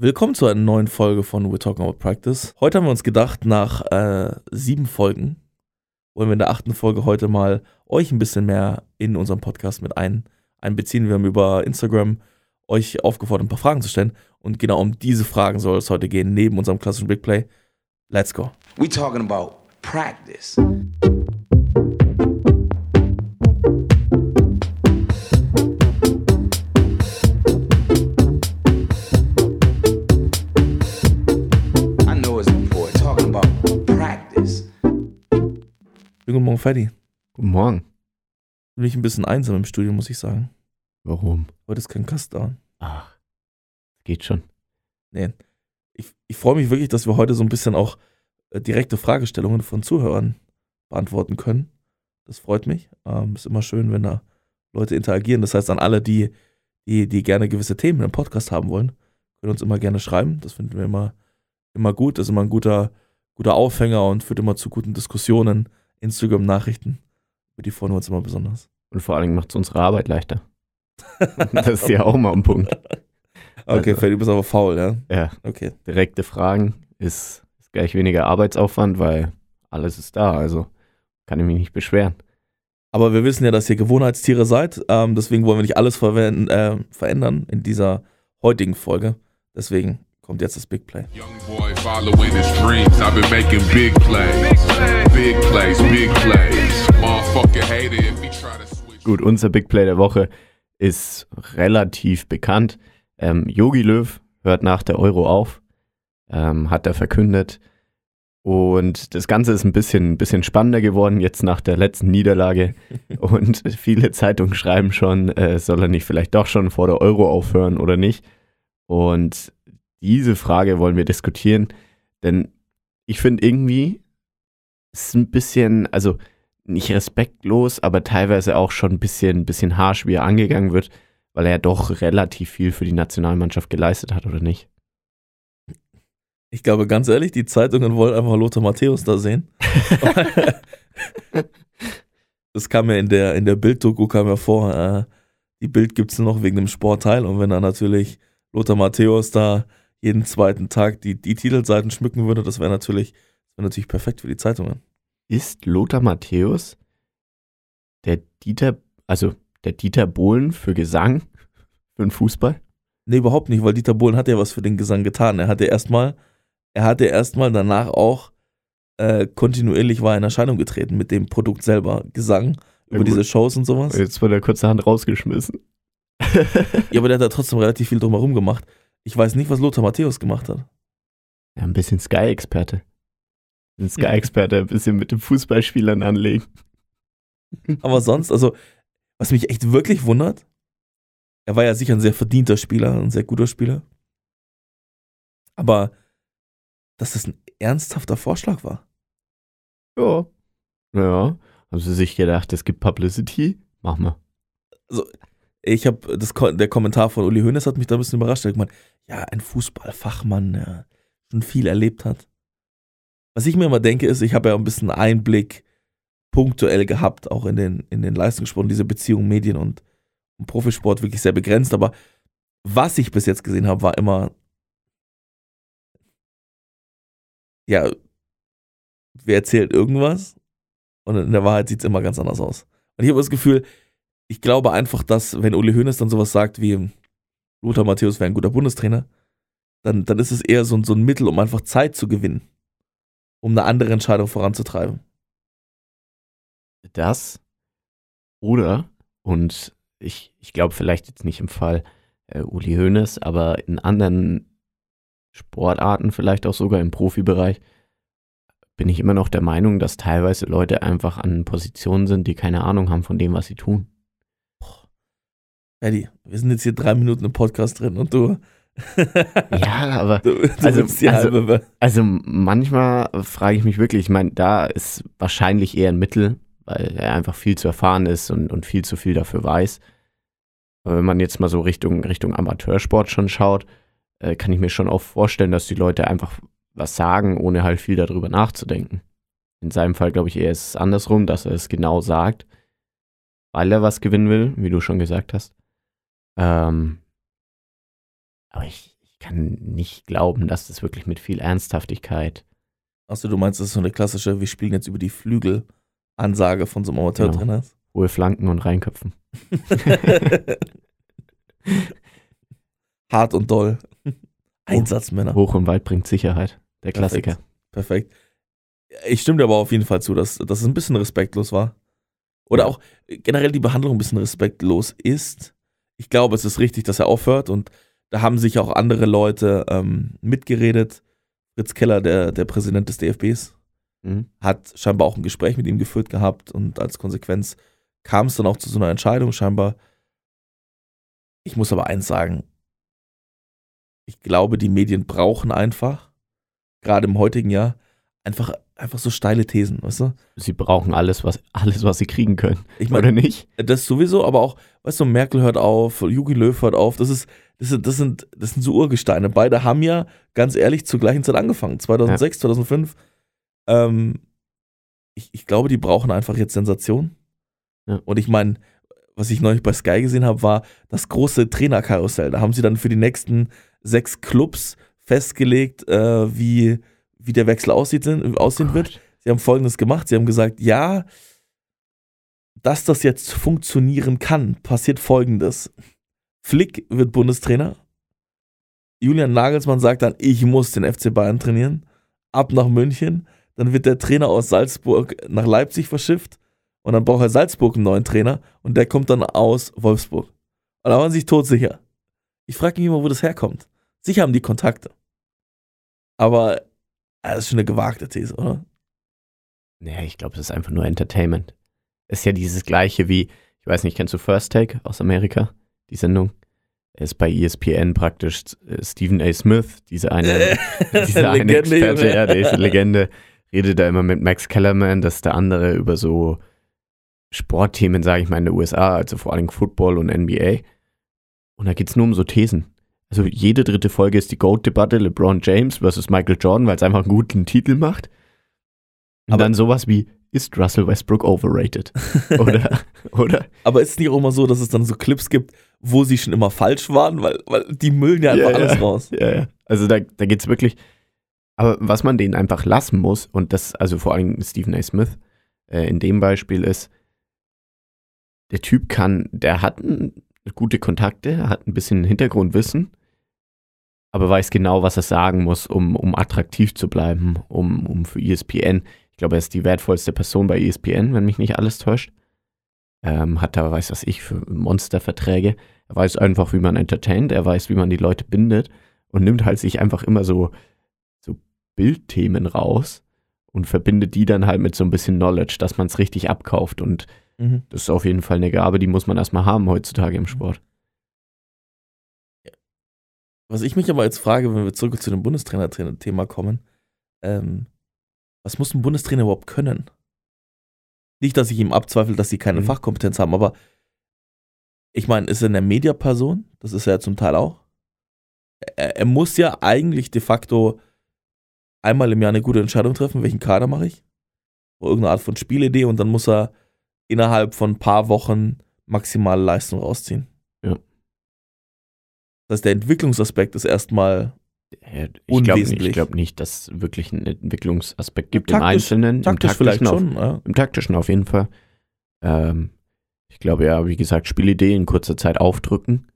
Willkommen zu einer neuen Folge von We're Talking About Practice. Heute haben wir uns gedacht, nach äh, sieben Folgen wollen wir in der achten Folge heute mal euch ein bisschen mehr in unserem Podcast mit ein, einbeziehen. Wir haben über Instagram euch aufgefordert, ein paar Fragen zu stellen. Und genau um diese Fragen soll es heute gehen, neben unserem klassischen Big Play. Let's go. We talking about practice. Guten Morgen, Freddy. Guten Morgen. Bin ich ein bisschen einsam im Studio, muss ich sagen. Warum? Heute ist kein Gast da. Ach, geht schon. Nee. Ich, ich freue mich wirklich, dass wir heute so ein bisschen auch äh, direkte Fragestellungen von Zuhörern beantworten können. Das freut mich. Ähm, ist immer schön, wenn da Leute interagieren. Das heißt, an alle, die, die, die gerne gewisse Themen im Podcast haben wollen, können uns immer gerne schreiben. Das finden wir immer, immer gut. Das ist immer ein guter, guter Aufhänger und führt immer zu guten Diskussionen. Instagram-Nachrichten. Über die freuen wir uns immer besonders. Und vor allen Dingen macht es unsere Arbeit leichter. das ist ja auch mal ein Punkt. Okay, Also- Freddy, du bist aber faul, ja? Ja, Okay. direkte Fragen ist, ist gleich weniger Arbeitsaufwand, weil alles ist da. Also kann ich mich nicht beschweren. Aber wir wissen ja, dass ihr Gewohnheitstiere seid. Ähm, deswegen wollen wir nicht alles äh, verändern in dieser heutigen Folge. Deswegen kommt jetzt das Big Play. Gut, unser Big Play der Woche ist relativ bekannt. Ähm, Yogi Löw hört nach der Euro auf, ähm, hat er verkündet. Und das Ganze ist ein bisschen, bisschen spannender geworden jetzt nach der letzten Niederlage. Und viele Zeitungen schreiben schon, äh, soll er nicht vielleicht doch schon vor der Euro aufhören oder nicht. Und diese Frage wollen wir diskutieren, denn ich finde irgendwie, es ist ein bisschen, also nicht respektlos, aber teilweise auch schon ein bisschen, bisschen harsch, wie er angegangen wird, weil er ja doch relativ viel für die Nationalmannschaft geleistet hat, oder nicht? Ich glaube, ganz ehrlich, die Zeitungen wollen einfach Lothar Matthäus da sehen. das kam ja in der, in der Bild-Doku kam ja vor, äh, die Bild gibt es nur noch wegen dem Sportteil. Und wenn dann natürlich Lothar Matthäus da jeden zweiten Tag die, die Titelseiten schmücken würde, das wäre natürlich, wär natürlich perfekt für die Zeitungen. Ist Lothar Matthäus der Dieter, also der Dieter Bohlen für Gesang, für den Fußball? Nee, überhaupt nicht, weil Dieter Bohlen hat ja was für den Gesang getan. Er hatte erstmal, er hatte erstmal danach auch äh, kontinuierlich war er in Erscheinung getreten mit dem Produkt selber. Gesang über diese Shows und sowas. Jetzt wird er kurzerhand rausgeschmissen. Ja, aber der hat da trotzdem relativ viel drumherum gemacht. Ich weiß nicht, was Lothar Matthäus gemacht hat. Ja, ein bisschen Sky-Experte. Ein Sky-Experte, ein bisschen mit den Fußballspielern anlegen. Aber sonst, also, was mich echt wirklich wundert, er war ja sicher ein sehr verdienter Spieler, ein sehr guter Spieler. Aber dass das ein ernsthafter Vorschlag war. Ja. Ja. Haben sie sich gedacht, es gibt Publicity? Machen wir. Ich habe das der Kommentar von Uli Hoeneß hat mich da ein bisschen überrascht. Er hat gemeint, ja, ein Fußballfachmann, der schon viel erlebt hat. Was ich mir immer denke, ist, ich habe ja ein bisschen Einblick punktuell gehabt, auch in den, in den Leistungssport, und diese Beziehung Medien und Profisport wirklich sehr begrenzt. Aber was ich bis jetzt gesehen habe, war immer, ja, wer erzählt irgendwas und in der Wahrheit sieht es immer ganz anders aus. Und ich habe das Gefühl, ich glaube einfach, dass, wenn Uli Hoeneß dann sowas sagt wie Lothar Matthäus wäre ein guter Bundestrainer, dann, dann ist es eher so, ein- so ein Mittel, um einfach Zeit zu gewinnen, um eine andere Entscheidung voranzutreiben. Das oder, und ich, ich glaube vielleicht jetzt nicht im Fall äh, Uli Hoeneß, aber in anderen Sportarten, vielleicht auch sogar im Profibereich, bin ich immer noch der Meinung, dass teilweise Leute einfach an Positionen sind, die keine Ahnung haben von dem, was sie tun. Eddie, wir sind jetzt hier drei Minuten im Podcast drin und du. Ja, aber du, du also- also-. Also manchmal frage ich mich wirklich, ich meine, da ist wahrscheinlich eher ein Mittel, weil er einfach viel zu erfahren ist und, und viel zu viel dafür weiß. Aber wenn man jetzt mal so Richtung, Richtung Amateursport schon schaut, äh, kann ich mir schon auch vorstellen, dass die Leute einfach was sagen, ohne halt viel darüber nachzudenken. In seinem Fall glaube ich eher ist es andersrum, dass er es genau sagt, weil er was gewinnen will, wie du schon gesagt hast. Ähm, aber ich, ich kann nicht glauben, dass das wirklich mit viel Ernsthaftigkeit. Achso, du meinst, das ist so eine klassische, wir spielen jetzt über die Flügel Ansage von so einem Amateurtrainer ist? Hohe Flanken und Reinköpfen. Hart und doll. Einsatzmänner. Hoch und weit bringt Sicherheit. Der Klassiker. Perfekt. Ich stimme dir aber auf jeden Fall zu, dass, dass es ein bisschen respektlos war. Oder auch generell die Behandlung ein bisschen respektlos ist. Ich glaube, es ist richtig, dass er aufhört und da haben sich auch andere Leute ähm, mitgeredet. Fritz Keller, der, der Präsident des DFBs, Mhm. hat scheinbar auch ein Gespräch mit ihm geführt gehabt und als Konsequenz kam es dann auch zu so einer Entscheidung scheinbar. Ich muss aber eins sagen, ich glaube, die Medien brauchen einfach, gerade im heutigen Jahr, einfach, einfach so steile Thesen, weißt du? Sie brauchen alles, was, alles, was sie kriegen können. Ich Oder meine, nicht? das sowieso, aber auch, weißt du, Merkel hört auf, Jogi Löw hört auf, das ist, das sind, das sind, das sind so Urgesteine. Beide haben ja, ganz ehrlich, zur gleichen Zeit angefangen, 2006, 2005. Ähm, ich, ich glaube, die brauchen einfach jetzt Sensation. Ja. Und ich meine, was ich neulich bei Sky gesehen habe, war das große Trainerkarussell. Da haben sie dann für die nächsten sechs Clubs festgelegt, äh, wie, wie der Wechsel aussieht, aussehen wird. Sie haben folgendes gemacht: Sie haben gesagt, ja, dass das jetzt funktionieren kann, passiert folgendes. Flick wird Bundestrainer. Julian Nagelsmann sagt dann, ich muss den FC Bayern trainieren. Ab nach München. Dann wird der Trainer aus Salzburg nach Leipzig verschifft. Und dann braucht er Salzburg einen neuen Trainer. Und der kommt dann aus Wolfsburg. Und da waren sie sich todsicher. Ich frage mich immer, wo das herkommt. Sicher haben die Kontakte. Aber äh, das ist schon eine gewagte These, oder? Nee, ich glaube, das ist einfach nur Entertainment. Ist ja dieses gleiche wie, ich weiß nicht, kennst du First Take aus Amerika? Die Sendung? Ist bei ESPN praktisch äh, Stephen A. Smith, diese eine, diese eine Legende, Experte, ja, eine Legende, redet da immer mit Max Kellerman, dass der andere über so Sportthemen, sage ich mal, in den USA, also vor allem Football und NBA. Und da geht es nur um so Thesen. Also jede dritte Folge ist die GOAT-Debatte, LeBron James versus Michael Jordan, weil es einfach einen guten Titel macht. Und Aber- dann sowas wie, ist Russell Westbrook overrated? Oder, oder? Aber ist es nicht auch immer so, dass es dann so Clips gibt, wo sie schon immer falsch waren? Weil, weil die müllen ja einfach Ja, alles ja. raus. Ja, ja. Also da, da geht es wirklich. Aber was man denen einfach lassen muss, und das, also vor allem Stephen A. Smith äh, in dem Beispiel ist, der Typ kann, der hat n- gute Kontakte, hat ein bisschen Hintergrundwissen, aber weiß genau, was er sagen muss, um, um attraktiv zu bleiben, um, um für ESPN. Ich glaube, er ist die wertvollste Person bei ESPN, wenn mich nicht alles täuscht. Ähm, hat da, weiß was ich, für Monsterverträge. Er weiß einfach, wie man entertaint, er weiß, wie man die Leute bindet und nimmt halt sich einfach immer so, so Bildthemen raus und verbindet die dann halt mit so ein bisschen Knowledge, dass man es richtig abkauft. Und Mhm. das ist auf jeden Fall eine Gabe, die muss man erstmal haben heutzutage im Sport. Was ich mich aber jetzt frage, wenn wir zurück zu dem Bundestrainer-Thema kommen, ähm, was muss ein Bundestrainer überhaupt können? Nicht, dass ich ihm abzweifle, dass sie keine Mhm. Fachkompetenz haben, aber ich meine, ist er eine Mediaperson? Das ist er ja zum Teil auch. Er, er muss ja eigentlich de facto einmal im Jahr eine gute Entscheidung treffen, welchen Kader mache ich? Oder irgendeine Art von Spielidee und dann muss er innerhalb von ein paar Wochen maximale Leistung rausziehen. Ja. Das heißt, der Entwicklungsaspekt ist erstmal Ich glaube Unwesentlich. glaub nicht, dass es wirklich einen Entwicklungsaspekt gibt Taktisch- im Einzelnen. taktisch Im vielleicht taktischen schon. Ja. Auf, Im taktischen auf jeden Fall. Ähm, ich glaube ja, wie gesagt, Spielidee in kurzer Zeit aufdrücken.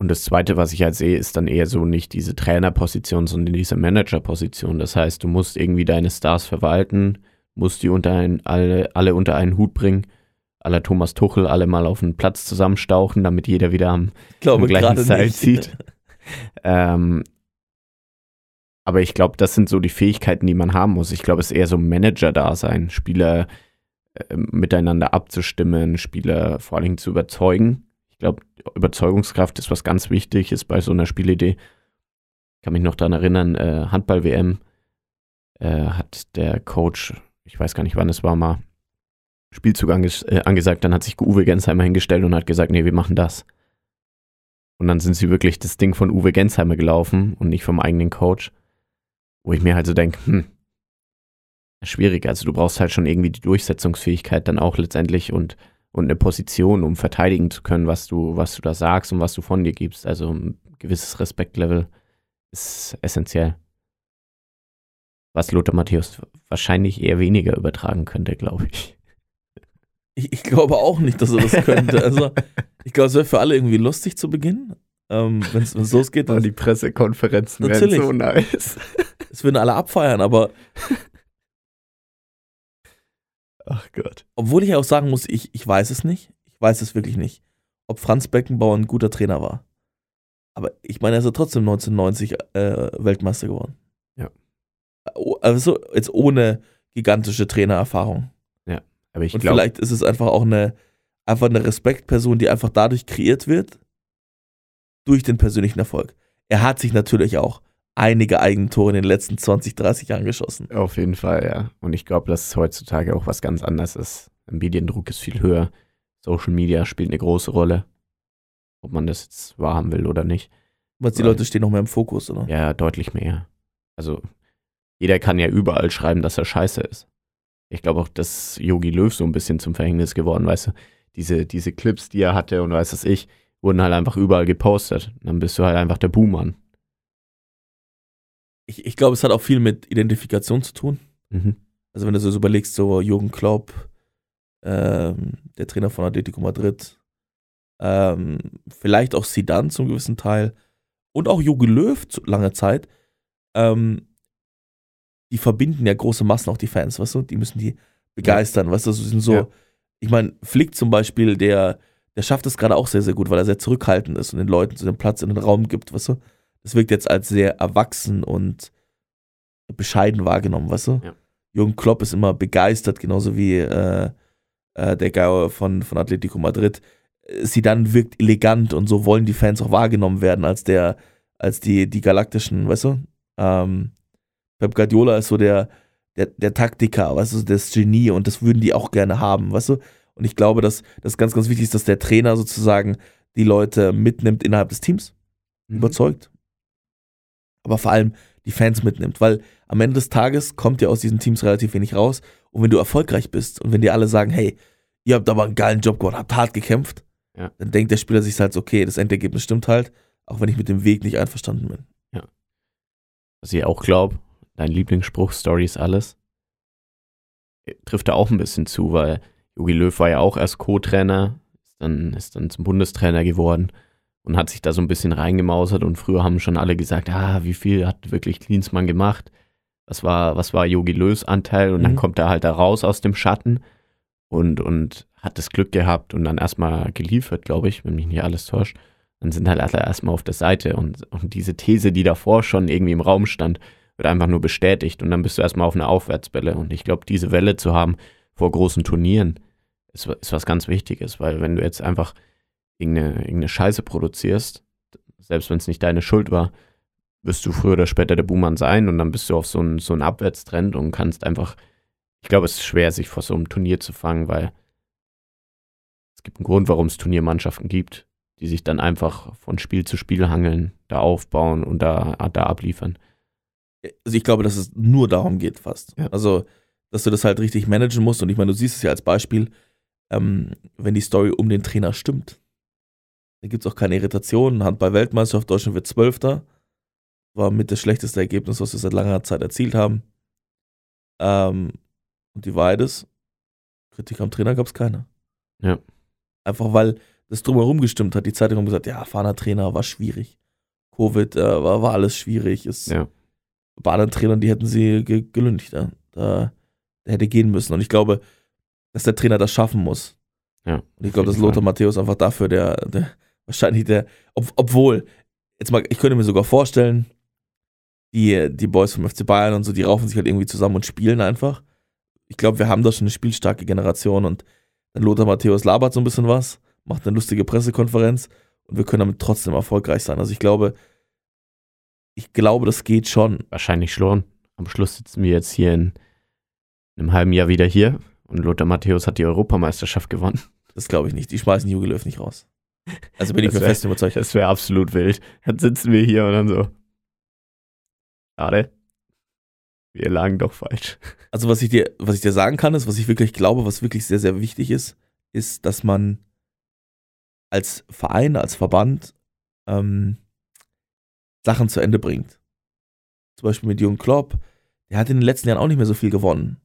Und das Zweite, was ich halt sehe, ist dann eher so nicht diese Trainerposition, sondern diese Managerposition. Das heißt, du musst irgendwie deine Stars verwalten, musst die unter ein, alle, alle unter einen Hut bringen, aller Thomas Tuchel alle mal auf den Platz zusammenstauchen, damit jeder wieder am glaube im gleichen Seil zieht. Ähm, aber ich glaube, das sind so die Fähigkeiten, die man haben muss. Ich glaube, es ist eher so Manager-Dasein, Spieler äh, miteinander abzustimmen, Spieler vor allen Dingen zu überzeugen. Ich glaube, Überzeugungskraft ist was ganz Wichtiges bei so einer Spielidee. Ich kann mich noch daran erinnern, äh, Handball-WM äh, hat der Coach, ich weiß gar nicht wann es war, mal Spielzug anges äh, angesagt. Dann hat sich Uwe Gensheimer hingestellt und hat gesagt, nee, wir machen das. Und dann sind sie wirklich das Ding von Uwe Gensheimer gelaufen und nicht vom eigenen Coach. Wo ich mir halt so denke, hm, schwierig. Also du brauchst halt schon irgendwie die Durchsetzungsfähigkeit dann auch letztendlich und, und eine Position, um verteidigen zu können, was du, was du da sagst und was du von dir gibst. Also ein gewisses Respektlevel ist essentiell. Was Lothar Matthäus wahrscheinlich eher weniger übertragen könnte, glaube ich. Ich, ich glaube auch nicht, dass er das könnte. Also, ich glaube, es wäre für alle irgendwie lustig zu Beginn. Ähm, Wenn es losgeht, Und dann die Pressekonferenzen wären Natürlich. so nice. es würden alle abfeiern, aber Ach Gott. obwohl ich auch sagen muss, ich, ich weiß es nicht. Ich weiß es wirklich nicht, ob Franz Beckenbauer ein guter Trainer war. Aber ich meine, er ist ja trotzdem 1990 äh, Weltmeister geworden. Ja. Oh, Also jetzt ohne gigantische Trainererfahrung. Aber ich Und glaube, vielleicht ist es einfach auch eine, einfach eine Respektperson, die einfach dadurch kreiert wird, durch den persönlichen Erfolg. Er hat sich natürlich auch einige Eigentore in den letzten 20, 30 Jahren geschossen. auf jeden Fall, ja. Und ich glaube, dass es heutzutage auch was ganz anderes ist. Der Mediendruck ist viel höher. Social Media spielt eine große Rolle. Ob man das jetzt wahrhaben will oder nicht. Weil die. Leute stehen noch mehr im Fokus, oder? Ja, deutlich mehr. Also, jeder kann ja überall schreiben, dass er scheiße ist. Ich glaube auch, dass Yogi Löw so ein bisschen zum Verhängnis geworden, weißt du. Diese, diese Clips, die er hatte und weiß was ich, wurden halt einfach überall gepostet. Dann bist du halt einfach der Buhmann. Ich, ich glaube, es hat auch viel mit Identifikation zu tun. Mhm. Also wenn du so überlegst, so Jürgen Klopp, ähm, der Trainer von Atletico Madrid, ähm, vielleicht auch Zidane zum gewissen Teil und auch Jogi Löw zu langer Zeit, ähm, die verbinden ja große Massen auch die Fans, weißt du? Die müssen die begeistern, weißt du? Sie sind so, Ja. ich meine, Flick zum Beispiel, der, der schafft es gerade auch sehr, sehr gut, weil er sehr zurückhaltend ist und den Leuten so den Platz in den Raum gibt, weißt du? Das wirkt jetzt als sehr erwachsen und bescheiden wahrgenommen, weißt du? Ja. Jürgen Klopp ist immer begeistert, genauso wie äh, äh, der Gauer von, von Atletico Madrid. Sie dann wirkt elegant und so wollen die Fans auch wahrgenommen werden als der, als die, die galaktischen, weißt du? Ähm, Pep Guardiola ist so der, der, der Taktiker, weißt du, das Genie und das würden die auch gerne haben, weißt du? Und ich glaube, dass das ganz, ganz wichtig ist, dass der Trainer sozusagen die Leute mitnimmt innerhalb des Teams, Mhm. überzeugt. Aber vor allem die Fans mitnimmt, weil am Ende des Tages kommt ja aus diesen Teams relativ wenig raus. Und wenn du erfolgreich bist und wenn die alle sagen, hey, ihr habt aber einen geilen Job gemacht, habt hart gekämpft, Ja. dann denkt der Spieler sich halt, okay, das Endergebnis stimmt halt, auch wenn ich mit dem Weg nicht einverstanden bin. Was ich auch glaube, dein Lieblingsspruch, Story ist alles, äh, trifft da auch ein bisschen zu, weil Jogi Löw war ja auch erst Co-Trainer, ist dann, ist dann zum Bundestrainer geworden und hat sich da so ein bisschen reingemausert und früher haben schon alle gesagt, ah, wie viel hat wirklich Klinsmann gemacht? Was war, was war Jogi Löws Anteil? Und dann Mhm. kommt er halt da raus aus dem Schatten und, und hat das Glück gehabt und dann erstmal geliefert, glaube ich, wenn mich nicht alles täuscht. Dann sind halt alle erstmal auf der Seite und, und diese These, die davor schon irgendwie im Raum stand, wird einfach nur bestätigt und dann bist du erstmal auf einer Aufwärtswelle. Und ich glaube, diese Welle zu haben vor großen Turnieren ist, ist was ganz Wichtiges, weil wenn du jetzt einfach irgendeine, irgendeine Scheiße produzierst, selbst wenn es nicht deine Schuld war, wirst du früher oder später der Buhmann sein und dann bist du auf so einen so Abwärtstrend und kannst einfach, ich glaube, es ist schwer, sich vor so einem Turnier zu fangen, weil es gibt einen Grund, warum es Turniermannschaften gibt, die sich dann einfach von Spiel zu Spiel hangeln, da aufbauen und da, da abliefern. Also ich glaube, dass es nur darum geht fast. Ja. Also, dass du das halt richtig managen musst. Und ich meine, du siehst es ja als Beispiel, ähm, wenn die Story um den Trainer stimmt. Da gibt es auch keine Irritationen. Handball-Weltmeisterschaft, Deutschland wird Zwölfter. War mit das schlechteste Ergebnis, was wir seit langer Zeit erzielt haben. Ähm, und die Wahrheit ist, Kritik am Trainer gab es keine. Ja. Einfach weil das drumherum gestimmt hat. Die Zeitung haben gesagt, ja, erfahrener Trainer war schwierig. Covid äh, war, war alles schwierig. Es, Ja. Bei anderen Trainern, die hätten sie ge gelüncht. Ja. Da, der hätte gehen müssen. Und ich glaube, dass der Trainer das schaffen muss. Ja, Und ich glaube, dass Lothar. Matthäus einfach dafür der, der wahrscheinlich der, ob, obwohl, jetzt mal, ich könnte mir sogar vorstellen, die, die Boys vom FC Bayern und so, die raufen sich halt irgendwie zusammen und spielen einfach. Ich glaube, wir haben da schon eine spielstarke Generation und dann Lothar Matthäus labert so ein bisschen was, macht eine lustige Pressekonferenz und wir können damit trotzdem erfolgreich sein. Also ich glaube, ich glaube, das geht schon. Wahrscheinlich schon. Am Schluss sitzen wir jetzt hier in einem halben Jahr wieder hier und Lothar Matthäus hat die Europameisterschaft gewonnen. Das glaube ich nicht. Die schmeißen Jogi Löw nicht raus. Also bin ich mir fest überzeugt. Das wäre absolut wild. Dann sitzen wir hier und dann so. Schade. Wir lagen doch falsch. Also was ich dir, was ich dir sagen kann, ist, was ich wirklich glaube, was wirklich sehr, sehr wichtig ist, ist, dass man als Verein, als Verband ähm, Sachen zu Ende bringt. Zum Beispiel mit Jürgen Klopp, der hat in den letzten Jahren auch nicht mehr so viel gewonnen.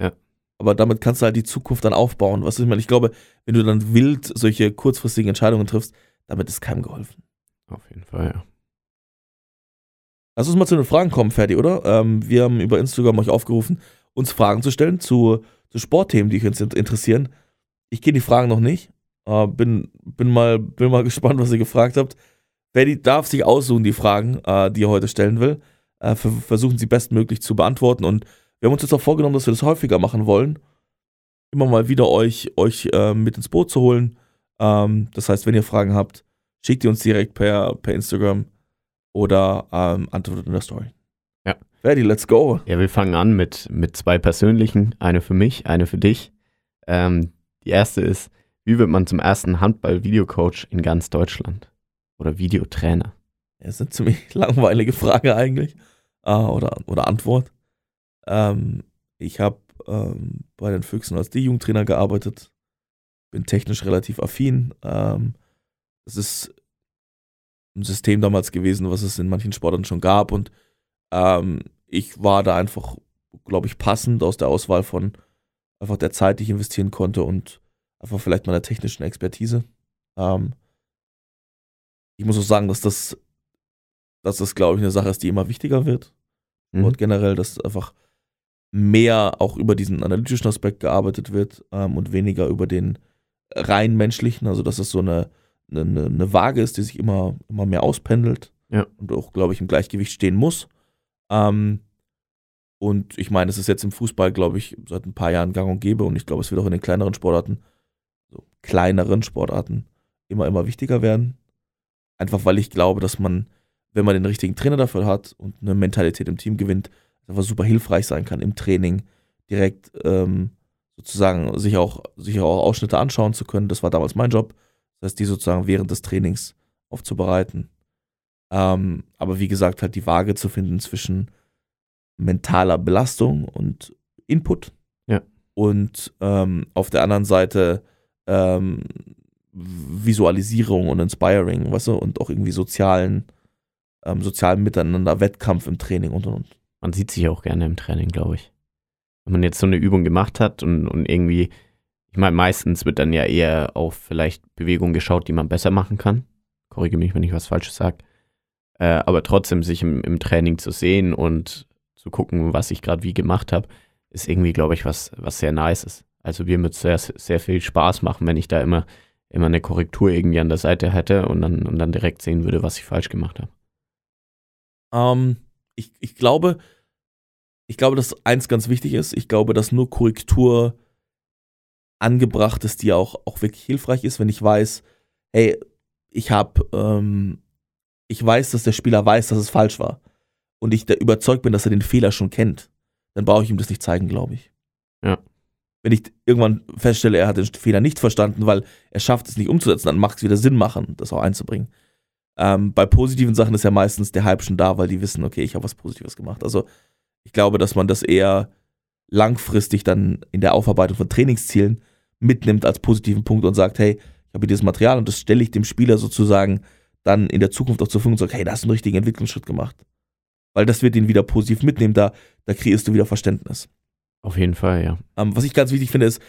Ja. Aber damit kannst du halt die Zukunft dann aufbauen. Was ich meine, ich glaube, wenn du dann wild solche kurzfristigen Entscheidungen triffst, damit ist keinem geholfen. Auf jeden Fall, ja. Lass uns mal zu den Fragen kommen, Ferdi, oder? Ähm, wir haben über Instagram euch aufgerufen, uns Fragen zu stellen zu, zu Sportthemen, die uns interessieren. Ich kenne die Fragen noch nicht. Äh, bin, bin, mal, bin mal gespannt, was ihr gefragt habt. Ferdi darf sich aussuchen, die Fragen, äh, die er heute stellen will. Äh, versuchen sie bestmöglich zu beantworten. Und wir haben uns jetzt auch vorgenommen, dass wir das häufiger machen wollen. Immer mal wieder euch, euch äh, mit ins Boot zu holen. Ähm, das heißt, wenn ihr Fragen habt, schickt ihr uns direkt per, per Instagram oder ähm, antwortet in der Story. Ja. Ferdi, let's go. Ja, wir fangen an mit, mit zwei persönlichen. Eine für mich, eine für dich. Ähm, die erste ist, wie wird man zum ersten Handball-Videocoach in ganz Deutschland? Oder Videotrainer? Das ist eine ziemlich langweilige Frage eigentlich. Äh, oder, oder Antwort. Ähm, ich habe ähm, bei den Füchsen als D-Jugendtrainer gearbeitet. Bin technisch relativ affin. Ähm, das ist ein System damals gewesen, was es in manchen Sportarten schon gab. Und ähm, ich war da einfach, glaube ich, passend aus der Auswahl von einfach der Zeit, die ich investieren konnte und einfach vielleicht meiner technischen Expertise. Ähm, ich muss auch sagen, dass das, dass das, glaube ich, eine Sache ist, die immer wichtiger wird. Mhm. Und generell, dass einfach mehr auch über diesen analytischen Aspekt gearbeitet wird ähm, und weniger über den rein menschlichen, also dass es so eine eine, eine Waage ist, die sich immer, immer mehr auspendelt Ja. und auch, glaube ich, im Gleichgewicht stehen muss. Ähm, und ich meine, es ist jetzt im Fußball, glaube ich, seit ein paar Jahren gang und gäbe und ich glaube, es wird auch in den kleineren Sportarten, so kleineren Sportarten, immer, immer wichtiger werden. Einfach weil ich glaube, dass man, wenn man den richtigen Trainer dafür hat und eine Mentalität im Team gewinnt, einfach super hilfreich sein kann im Training, direkt ähm, sozusagen sich auch, sich auch Ausschnitte anschauen zu können. Das war damals mein Job. Das heißt, die sozusagen während des Trainings aufzubereiten. Ähm, aber wie gesagt, halt die Waage zu finden zwischen mentaler Belastung und Input. Ja. Und ähm, auf der anderen Seite ähm, Visualisierung und Inspiring, weißt du, und auch irgendwie sozialen, ähm, sozialen Miteinander, Wettkampf im Training und und und. Man sieht sich auch gerne im Training, glaube ich. Wenn man jetzt so eine Übung gemacht hat und, und irgendwie, ich meine, meistens wird dann ja eher auf vielleicht Bewegungen geschaut, die man besser machen kann. Korrigiere mich, wenn ich was Falsches sage. Äh, aber trotzdem sich im, im Training zu sehen und zu gucken, was ich gerade wie gemacht habe, ist irgendwie, glaube ich, was, was sehr nice ist. Also mir wird sehr, sehr viel Spaß machen, wenn ich da immer, immer eine Korrektur irgendwie an der Seite hätte und dann, und dann direkt sehen würde, was ich falsch gemacht habe. Ähm, ich, ich glaube, ich glaube, dass eins ganz wichtig ist. Ich glaube, dass nur Korrektur angebracht ist, die auch, auch wirklich hilfreich ist, wenn ich weiß, hey, ich habe, ähm, ich weiß, dass der Spieler weiß, dass es falsch war. Und ich da überzeugt bin, dass er den Fehler schon kennt. Dann brauche ich ihm das nicht zeigen, glaube ich. Ja. Wenn ich irgendwann feststelle, er hat den Fehler nicht verstanden, weil er schafft es nicht umzusetzen, dann macht es wieder Sinn machen, das auch einzubringen. Ähm, bei positiven Sachen ist ja meistens der Hype schon da, weil die wissen, okay, ich habe was Positives gemacht. Also ich glaube, dass man das eher langfristig dann in der Aufarbeitung von Trainingszielen mitnimmt als positiven Punkt und sagt, hey, ich habe dieses Material und das stelle ich dem Spieler sozusagen dann in der Zukunft auch zur Verfügung und sage, hey, da hast du einen richtigen Entwicklungsschritt gemacht. Weil das wird ihn wieder positiv mitnehmen, da, da kreierst du wieder Verständnis. Auf jeden Fall, ja. Ähm, was ich ganz wichtig finde, ist,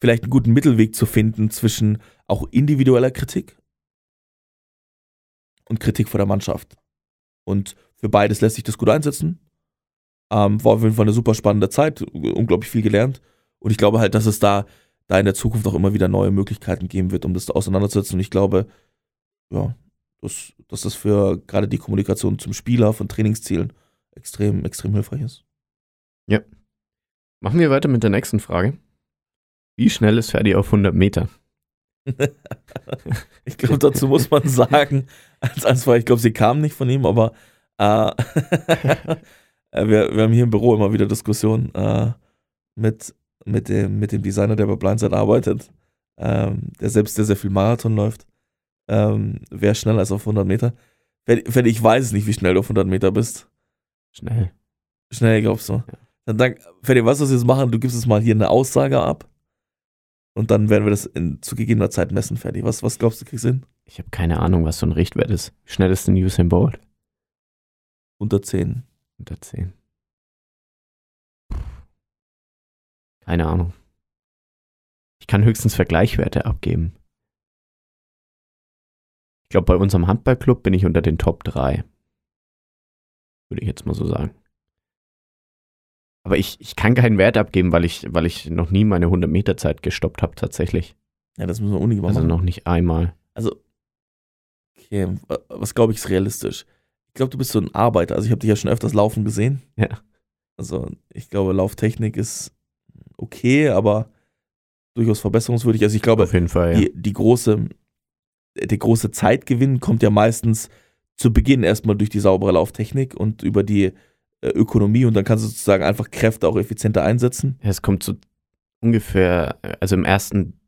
vielleicht einen guten Mittelweg zu finden zwischen auch individueller Kritik und Kritik vor der Mannschaft. Und für beides lässt sich das gut einsetzen. Ähm, war auf jeden Fall eine super spannende Zeit, unglaublich viel gelernt. Und ich glaube halt, dass es da, da in der Zukunft auch immer wieder neue Möglichkeiten geben wird, um das auseinanderzusetzen. Und ich glaube, ja, dass, dass das für gerade die Kommunikation zum Spieler von Trainingszielen extrem, extrem hilfreich ist. Machen wir weiter mit der nächsten Frage. Wie schnell ist Ferdi auf 100 Meter? ich glaube, dazu muss man sagen, als Antwort, ich glaube, sie kam nicht von ihm, aber äh, wir, wir haben hier im Büro immer wieder Diskussionen äh, mit, mit, dem, mit dem Designer, der bei Blindside arbeitet, ähm, der selbst sehr, sehr viel Marathon läuft. Ähm, wer schneller ist auf 100 Meter? Wenn, wenn ich weiß nicht, wie schnell du auf 100 Meter bist. Schnell. Schnell, glaubst du? Dann dank, Ferdi, weißt du, was wir jetzt machen? Du gibst uns mal hier eine Aussage ab. Und dann werden wir das in, zu gegebener Zeit messen fertig. Was, was glaubst du, kriegst du hin? Ich habe keine Ahnung, was so ein Richtwert ist. Wie schnell ist denn Usain Bolt? Unter 10. Unter 10. Keine Ahnung. Ich kann höchstens Vergleichwerte abgeben. Ich glaube, bei unserem Handballclub bin ich unter den Top 3. Würde ich jetzt mal so sagen. Aber ich, ich kann keinen Wert abgeben, weil ich, weil ich noch nie meine 100 Meter Zeit gestoppt habe, tatsächlich. Ja, das müssen wir unbedingt mal Also machen. noch nicht einmal. Also, okay, wa- was glaube ich ist realistisch? Ich glaube, du bist so ein Arbeiter. Also, ich habe dich ja schon öfters laufen gesehen. Ja. Also, ich glaube, Lauftechnik ist okay, aber durchaus verbesserungswürdig. Also, ich glaube, Auf jeden Fall, ja. die, die große, der große Zeitgewinn kommt ja meistens zu Beginn erstmal durch die saubere Lauftechnik und über die Ökonomie und dann kannst du sozusagen einfach Kräfte auch effizienter einsetzen. Ja, Es kommt so ungefähr, also im ersten,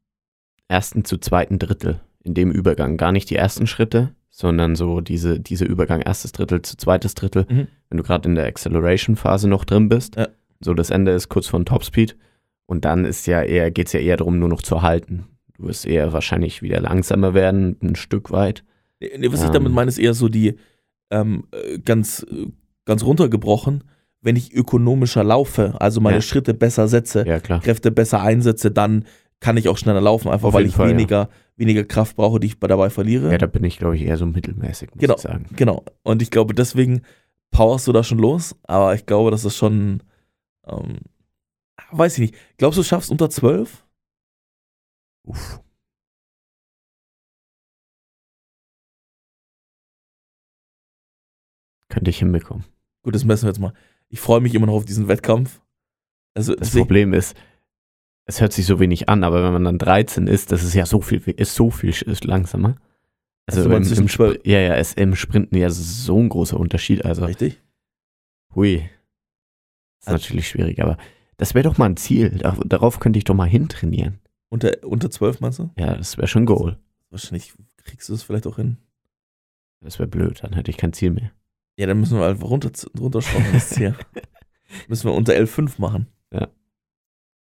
ersten zu zweiten Drittel in dem Übergang. Gar nicht die ersten Schritte, sondern so diese, diese Übergang erstes Drittel zu zweites Drittel. Mhm. Wenn du gerade in der Acceleration-Phase noch drin bist. Ja. So das Ende ist kurz vor dem Topspeed. Und dann ist ja eher, geht es ja eher darum, nur noch zu halten. Du wirst eher wahrscheinlich wieder langsamer werden, ein Stück weit. Nee, Was ich Ähm. damit meine, ist eher so die ähm, äh, ganz, äh, ganz runtergebrochen, wenn ich ökonomischer laufe, also meine Ja. Schritte besser setze, Ja. Kräfte besser einsetze, dann kann ich auch schneller laufen, einfach Auf weil ich Fall, ja. weniger, weniger Kraft brauche, die ich dabei verliere. Ja, da bin ich, glaube ich, eher so mittelmäßig, muss Genau. ich sagen. Genau. Und ich glaube, deswegen powerst du da schon los, aber ich glaube, das ist schon, ähm, weiß ich nicht. Glaubst du, du schaffst unter 12? Uff. Könnte ich hinbekommen. Gut, das messen wir jetzt mal. Ich freue mich immer noch auf diesen Wettkampf. Also, Das Problem ist, es hört sich so wenig an, aber wenn man dann 13 ist, das ist ja so viel, ist so viel ist langsamer. Also Also im, im, zwischen Spr 12 ja, ja, ist im Sprinten ja so ein großer Unterschied. Also, richtig? hui. Ist Also- natürlich schwierig, aber das wäre doch mal ein Ziel. Da, darauf könnte ich doch mal hintrainieren. Unter, unter 12 meinst du? Ja, das wäre schon ein Goal. Wahrscheinlich kriegst du es vielleicht auch hin. Das wäre blöd, dann hätte ich kein Ziel mehr. Ja, dann müssen wir einfach runter, runterschrauben, das Ziel. müssen wir unter L5 machen. Ja.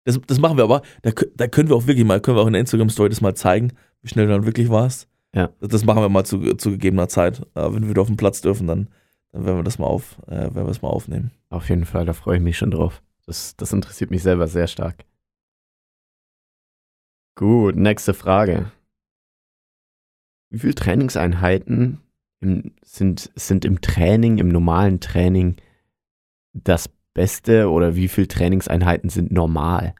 Das, das machen wir aber, da, da können wir auch wirklich mal, können wir auch in der Instagram-Story das mal zeigen, wie schnell du dann wirklich warst. Ja. Das, machen wir mal zu, zu gegebener Zeit. Wenn wir wieder auf den Platz dürfen, dann, dann werden wir das mal auf, äh, werden wir das mal aufnehmen. Auf jeden Fall, da freue ich mich schon drauf. Das, das interessiert mich selber sehr stark. Gut, nächste Frage. Wie viele Trainingseinheiten sind, sind im Training, im normalen Training das Beste oder wie viele Trainingseinheiten sind normal?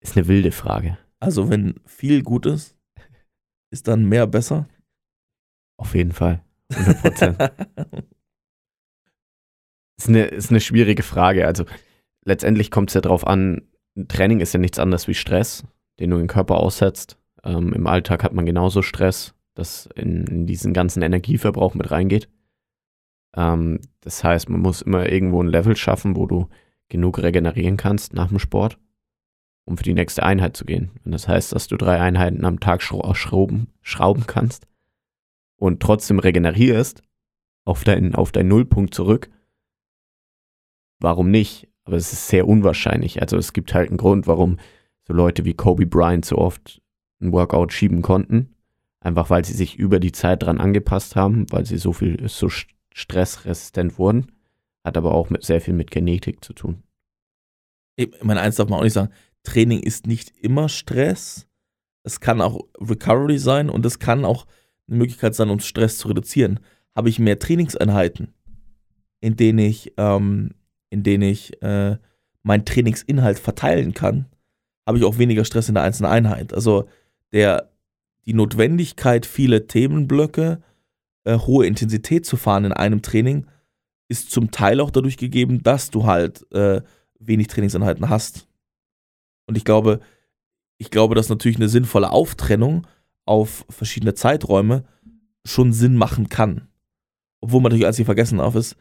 Ist eine wilde Frage. Also, wenn viel gut ist, ist dann mehr besser. Auf jeden Fall. 100 Prozent. ist, eine, ist eine schwierige Frage. Also letztendlich kommt es ja darauf an, Training ist ja nichts anderes wie Stress, den du im Körper aussetzt. Ähm, Im Alltag hat man genauso Stress, das in, diesen ganzen Energieverbrauch mit reingeht. Ähm, das heißt, man muss immer irgendwo ein Level schaffen, wo du genug regenerieren kannst nach dem Sport, um für die nächste Einheit zu gehen. Und das heißt, dass du drei Einheiten am Tag schra- schrauben, schrauben kannst und trotzdem regenerierst auf deinen, auf deinen Nullpunkt zurück. Warum nicht? Aber es ist sehr unwahrscheinlich. Also es gibt halt einen Grund, warum so Leute wie Kobe Bryant so oft ein Workout schieben konnten. Einfach weil sie sich über die Zeit dran angepasst haben, weil sie so viel, so st- stressresistent wurden. Hat aber auch mit, sehr viel mit Genetik zu tun. Ich meine, eins darf man auch nicht sagen, Training ist nicht immer Stress. Es kann auch Recovery sein und es kann auch eine Möglichkeit sein, um Stress zu reduzieren. Habe ich mehr Trainingseinheiten, in denen ich, ähm, in denen ich äh, meinen Trainingsinhalt verteilen kann, habe ich auch weniger Stress in der einzelnen Einheit. Also der, die Notwendigkeit, viele Themenblöcke, äh, hohe Intensität zu fahren in einem Training, ist zum Teil auch dadurch gegeben, dass du halt äh, wenig Trainingseinheiten hast. Und ich glaube, ich glaube, dass natürlich eine sinnvolle Auftrennung auf verschiedene Zeiträume schon Sinn machen kann. Obwohl man natürlich eins nicht vergessen darf, ist,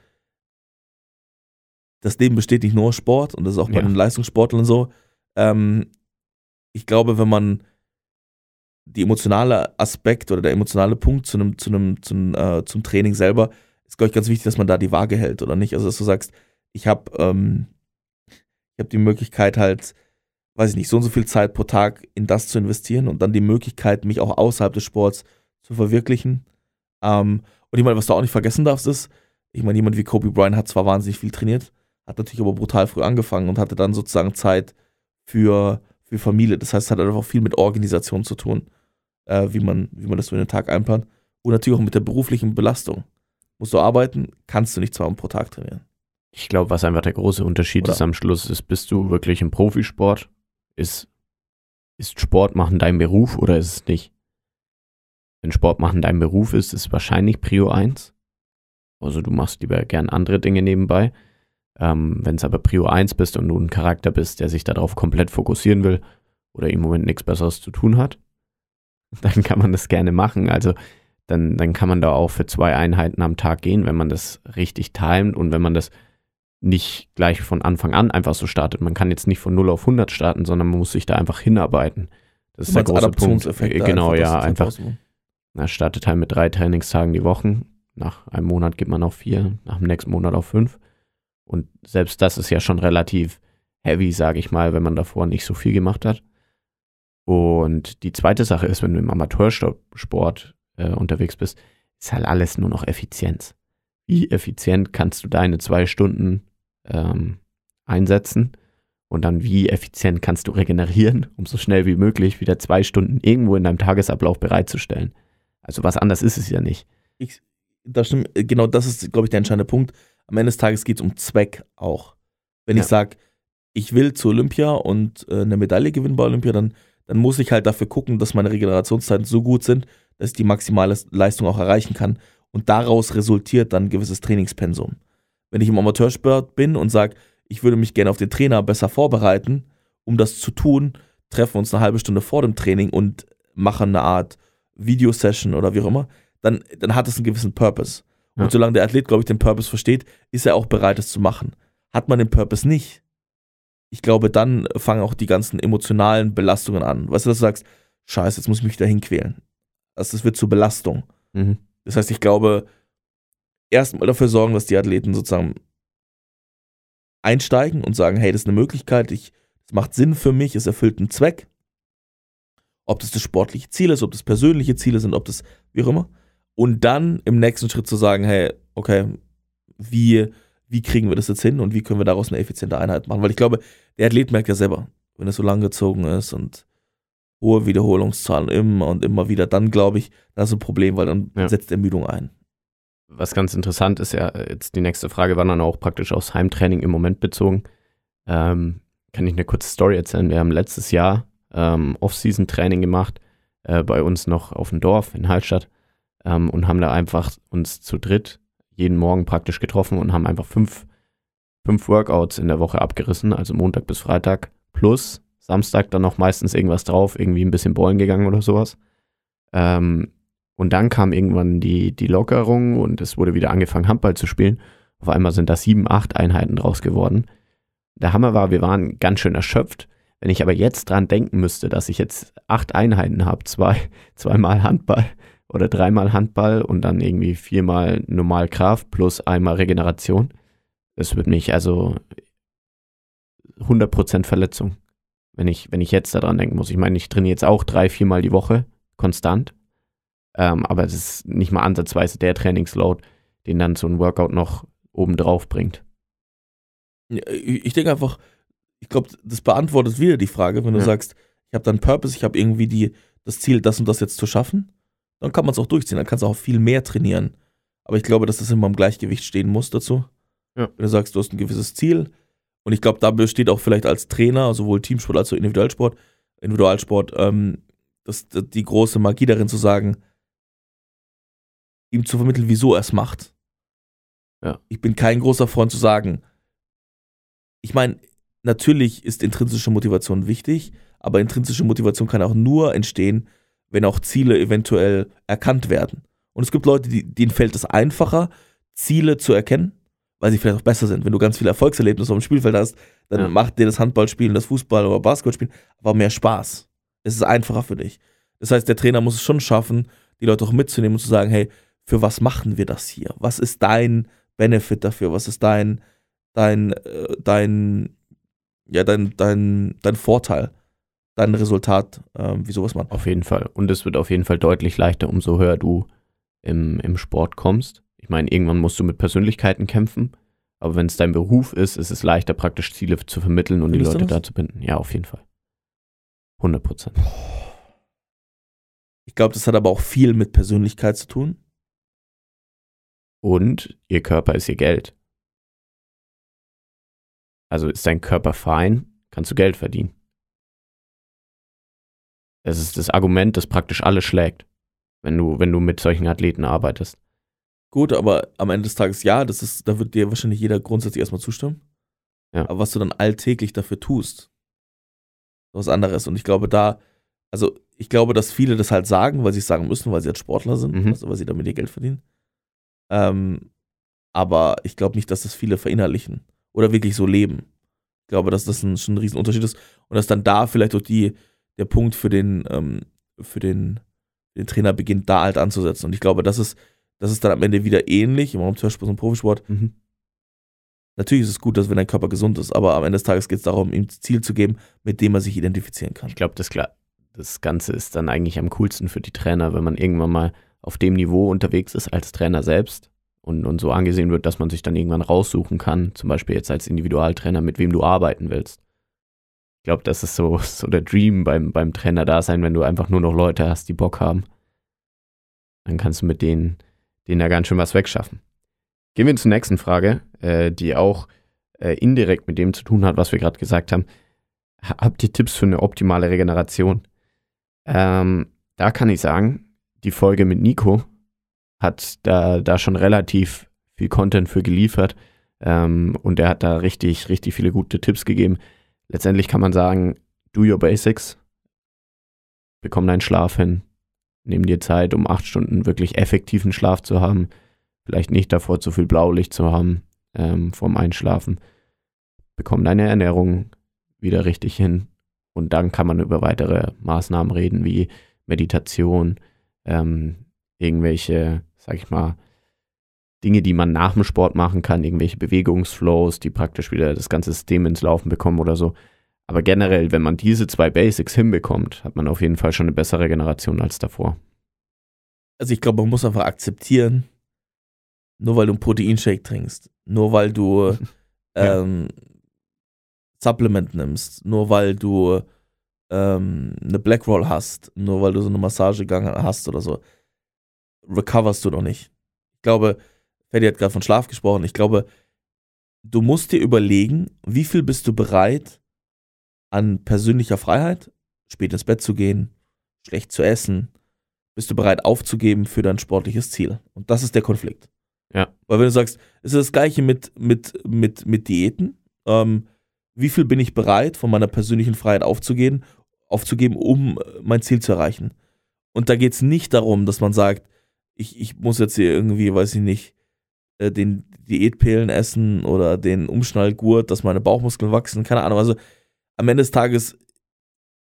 das Leben besteht nicht nur aus Sport und das ist auch bei Ja. den Leistungssportlern so. Ähm, ich glaube, wenn man die emotionale Aspekt oder der emotionale Punkt zu einem, zu einem, zu einem, äh, zum Training selber ist, glaube ich, ganz wichtig, dass man da die Waage hält oder nicht. Also, dass du sagst, ich habe ähm, habe die Möglichkeit halt weiß ich nicht, so und so viel Zeit pro Tag in das zu investieren und dann die Möglichkeit, mich auch außerhalb des Sports zu verwirklichen. Ähm, und ich meine, was du auch nicht vergessen darfst, ist, ich meine, jemand wie Kobe Bryant hat zwar wahnsinnig viel trainiert, hat natürlich aber brutal früh angefangen und hatte dann sozusagen Zeit für, für Familie. Das heißt, es hat einfach viel mit Organisation zu tun, äh, wie, man, wie man das so in den Tag einplant. Und natürlich auch mit der beruflichen Belastung. Musst du arbeiten, kannst du nicht zweimal pro Tag trainieren. Ich glaube, was einfach der große Unterschied Oder? ist am Schluss, ist, bist du wirklich im Profisport? Ist, ist Sport machen dein Beruf oder ist es nicht? Wenn Sport machen dein Beruf ist, ist es wahrscheinlich Prio 1. Also du machst lieber gern andere Dinge nebenbei. Ähm, Wenn es aber Prio 1 bist und du ein Charakter bist, der sich darauf komplett fokussieren will oder im Moment nichts Besseres zu tun hat, dann kann man das gerne machen. Also dann, dann kann man da auch für zwei Einheiten am Tag gehen, wenn man das richtig timet und wenn man das nicht gleich von Anfang an einfach so startet. Man kann jetzt nicht von 0 auf 100 starten, sondern man muss sich da einfach hinarbeiten. Das ist der große Punkt. Äh, Genau, das ja, einfach. Man startet halt mit drei Trainingstagen die Woche. Nach einem Monat geht man auf vier, nach dem nächsten Monat auf fünf. Und selbst das ist ja schon relativ heavy, sage ich mal, wenn man davor nicht so viel gemacht hat. Und die zweite Sache ist, wenn du im Amateursport äh, unterwegs bist, ist halt alles nur noch Effizienz. Wie effizient kannst du deine zwei Stunden ähm, einsetzen und dann wie effizient kannst du regenerieren, um so schnell wie möglich wieder zwei Stunden irgendwo in deinem Tagesablauf bereitzustellen. Also was anderes ist es ja nicht. Ich, das stimmt, genau das ist, glaube ich, der entscheidende Punkt. Am Ende des Tages geht es um Zweck auch. Wenn Ja. ich sage, ich will zu Olympia und äh, eine Medaille gewinnen bei Olympia, dann, dann muss ich halt dafür gucken, dass meine Regenerationszeiten so gut sind, dass ich die maximale Leistung auch erreichen kann. Und daraus resultiert dann ein gewisses Trainingspensum. Wenn ich im Amateursport bin und sage, ich würde mich gerne auf den Trainer besser vorbereiten, um das zu tun, treffen wir uns eine halbe Stunde vor dem Training und machen eine Art Videosession oder wie auch immer, dann, dann hat es einen gewissen Purpose. Ja. Und solange der Athlet, glaube ich, den Purpose versteht, ist er auch bereit, es zu machen. Hat man den Purpose nicht, ich glaube, dann fangen auch die ganzen emotionalen Belastungen an. Weißt du, dass du sagst, scheiße, jetzt muss ich mich dahin quälen. Also das wird zur Belastung. Mhm. Das heißt, ich glaube, erstmal dafür sorgen, dass die Athleten sozusagen einsteigen und sagen, hey, das ist eine Möglichkeit, ich, das macht Sinn für mich, es erfüllt einen Zweck. Ob das das sportliche Ziel ist, ob das persönliche Ziele sind, ob das wie auch immer. Und dann im nächsten Schritt zu sagen, hey, okay, wie, wie kriegen wir das jetzt hin und wie können wir daraus eine effiziente Einheit machen? Weil ich glaube, der Athlet merkt ja selber, wenn es so lang gezogen ist und hohe Wiederholungszahlen immer und immer wieder, dann glaube ich, das ist ein Problem, weil dann Ja. setzt Ermüdung ein. Was ganz interessant ist ja, jetzt die nächste Frage war dann auch praktisch aufs Heimtraining im Moment bezogen. Ähm, kann ich eine kurze Story erzählen? Wir haben letztes Jahr ähm, Off-Season-Training gemacht, äh, bei uns noch auf dem Dorf in Hallstatt ähm, und haben da einfach uns zu dritt jeden Morgen praktisch getroffen und haben einfach fünf, fünf Workouts in der Woche abgerissen, also Montag bis Freitag plus Samstag dann noch meistens irgendwas drauf, irgendwie ein bisschen bowlen gegangen oder sowas. Ähm, und dann kam irgendwann die, die Lockerung und es wurde wieder angefangen, Handball zu spielen. Auf einmal sind da sieben, acht Einheiten draus geworden. Der Hammer war, wir waren ganz schön erschöpft. Wenn ich aber jetzt dran denken müsste, dass ich jetzt acht Einheiten habe, zwei, zweimal Handball oder dreimal Handball und dann irgendwie viermal normal Kraft plus einmal Regeneration, das wird mich also 100% Verletzung, wenn ich, wenn ich jetzt daran denken muss. Ich meine, ich trainiere jetzt auch drei, viermal die Woche konstant. Ähm, aber es ist nicht mal ansatzweise der Trainingsload, den dann so ein Workout noch oben drauf bringt. Ich ich denke einfach, ich glaube, das beantwortet wieder die Frage, wenn du Ja. sagst, ich habe dann Purpose, ich habe irgendwie die, das Ziel, das und das jetzt zu schaffen, dann kann man es auch durchziehen, dann kannst du auch viel mehr trainieren. Aber ich glaube, dass das immer im Gleichgewicht stehen muss dazu. Ja. Wenn du sagst, du hast ein gewisses Ziel und ich glaube, da besteht auch vielleicht als Trainer, sowohl Teamsport als auch Individualsport, Individualsport, ähm, das, die große Magie darin zu sagen, ihm zu vermitteln, wieso er es macht. Ja. Ich bin kein großer Freund zu sagen, ich meine, natürlich ist intrinsische Motivation wichtig, aber intrinsische Motivation kann auch nur entstehen, wenn auch Ziele eventuell erkannt werden. Und es gibt Leute, die, denen fällt es einfacher, Ziele zu erkennen, weil sie vielleicht auch besser sind. Wenn du ganz viele Erfolgserlebnisse auf dem Spielfeld hast, dann Ja. macht dir das Handballspielen, das Fußball oder Basketballspielen aber mehr Spaß. Es ist einfacher für dich. Das heißt, der Trainer muss es schon schaffen, die Leute auch mitzunehmen und zu sagen, hey, für was machen wir das hier? Was ist dein Benefit dafür? Was ist dein, dein, äh, dein, ja, dein, dein, dein Vorteil, dein Resultat, ähm, wie sowas man. Auf jeden Fall. Und es wird auf jeden Fall deutlich leichter, umso höher du im, im Sport kommst. Ich meine, irgendwann musst du mit Persönlichkeiten kämpfen. Aber wenn es dein Beruf ist, ist es leichter, praktisch Ziele zu vermitteln und Findest die Leute da zu binden. Ja, auf jeden Fall. 100 Prozent. Ich glaube, das hat aber auch viel mit Persönlichkeit zu tun. Und ihr Körper ist ihr Geld. Also ist dein Körper fein, kannst du Geld verdienen. Das ist das Argument, das praktisch alles schlägt, wenn du, wenn du mit solchen Athleten arbeitest. Gut, aber am Ende des Tages ja, das ist, da wird dir wahrscheinlich jeder grundsätzlich erstmal zustimmen. Ja. Aber was du dann alltäglich dafür tust, was anderes. Und ich glaube, da, also ich glaube, dass viele das halt sagen, weil sie es sagen müssen, weil sie jetzt Sportler sind, Mhm. also weil sie damit ihr Geld verdienen. Ähm, aber ich glaube nicht, dass das viele verinnerlichen oder wirklich so leben. Ich glaube, dass das ein, schon ein Riesenunterschied ist und dass dann da vielleicht auch die, der Punkt für den, ähm, für den, den Trainer beginnt, da halt anzusetzen. Und ich glaube, das ist, das ist dann am Ende wieder ähnlich, im Raum zum Beispiel so ein Profisport. Mhm. Natürlich ist es gut, dass wenn dein Körper gesund ist, aber am Ende des Tages geht es darum, ihm ein Ziel zu geben, mit dem er sich identifizieren kann. Ich glaube, das, klar- das Ganze ist dann eigentlich am coolsten für die Trainer, wenn man irgendwann mal auf dem Niveau unterwegs ist als Trainer selbst und, und so angesehen wird, dass man sich dann irgendwann raussuchen kann, zum Beispiel jetzt als Individualtrainer, mit wem du arbeiten willst. Ich glaube, das ist so, so der Dream beim, beim Trainer da sein, wenn du einfach nur noch Leute hast, die Bock haben. Dann kannst du mit denen, denen da ganz schön was wegschaffen. Gehen wir zur nächsten Frage, äh, die auch äh, indirekt mit dem zu tun hat, was wir gerade gesagt haben. Ha- Habt ihr Tipps für eine optimale Regeneration? Ähm, da kann ich sagen, die Folge mit Nico hat da, da schon relativ viel Content für geliefert ähm, und er hat da richtig, richtig viele gute Tipps gegeben. Letztendlich kann man sagen, do your basics, bekomm deinen Schlaf hin, nimm dir Zeit, um acht Stunden wirklich effektiven Schlaf zu haben, vielleicht nicht davor zu viel Blaulicht zu haben ähm, vorm Einschlafen, bekomm deine Ernährung wieder richtig hin. Und dann kann man über weitere Maßnahmen reden, wie Meditation, ähm, irgendwelche, sag ich mal, Dinge, die man nach dem Sport machen kann, irgendwelche Bewegungsflows, die praktisch wieder das ganze System ins Laufen bekommen oder so. Aber generell, wenn man diese zwei Basics hinbekommt, hat man auf jeden Fall schon eine bessere Generation als davor. Also ich glaube, man muss einfach akzeptieren, nur weil du einen Proteinshake trinkst, nur weil du Ja. ähm, Supplement nimmst, nur weil du ähm, eine Blackroll hast, nur weil du so eine Massagegang hast oder so, recoverst du noch nicht. Ich glaube, Ferdi hat gerade von Schlaf gesprochen. Ich glaube, du musst dir überlegen, wie viel bist du bereit an persönlicher Freiheit, spät ins Bett zu gehen, schlecht zu essen, bist du bereit aufzugeben für dein sportliches Ziel. Und das ist der Konflikt. Ja. Weil wenn du sagst, es ist das gleiche mit, mit, mit, mit Diäten, ähm, wie viel bin ich bereit, von meiner persönlichen Freiheit aufzugeben, aufzugeben, um äh, mein Ziel zu erreichen. Und da geht es nicht darum, dass man sagt, ich, ich muss jetzt hier irgendwie, weiß ich nicht, äh, den Diätpillen essen oder den Umschnallgurt, dass meine Bauchmuskeln wachsen, keine Ahnung. Also am Ende des Tages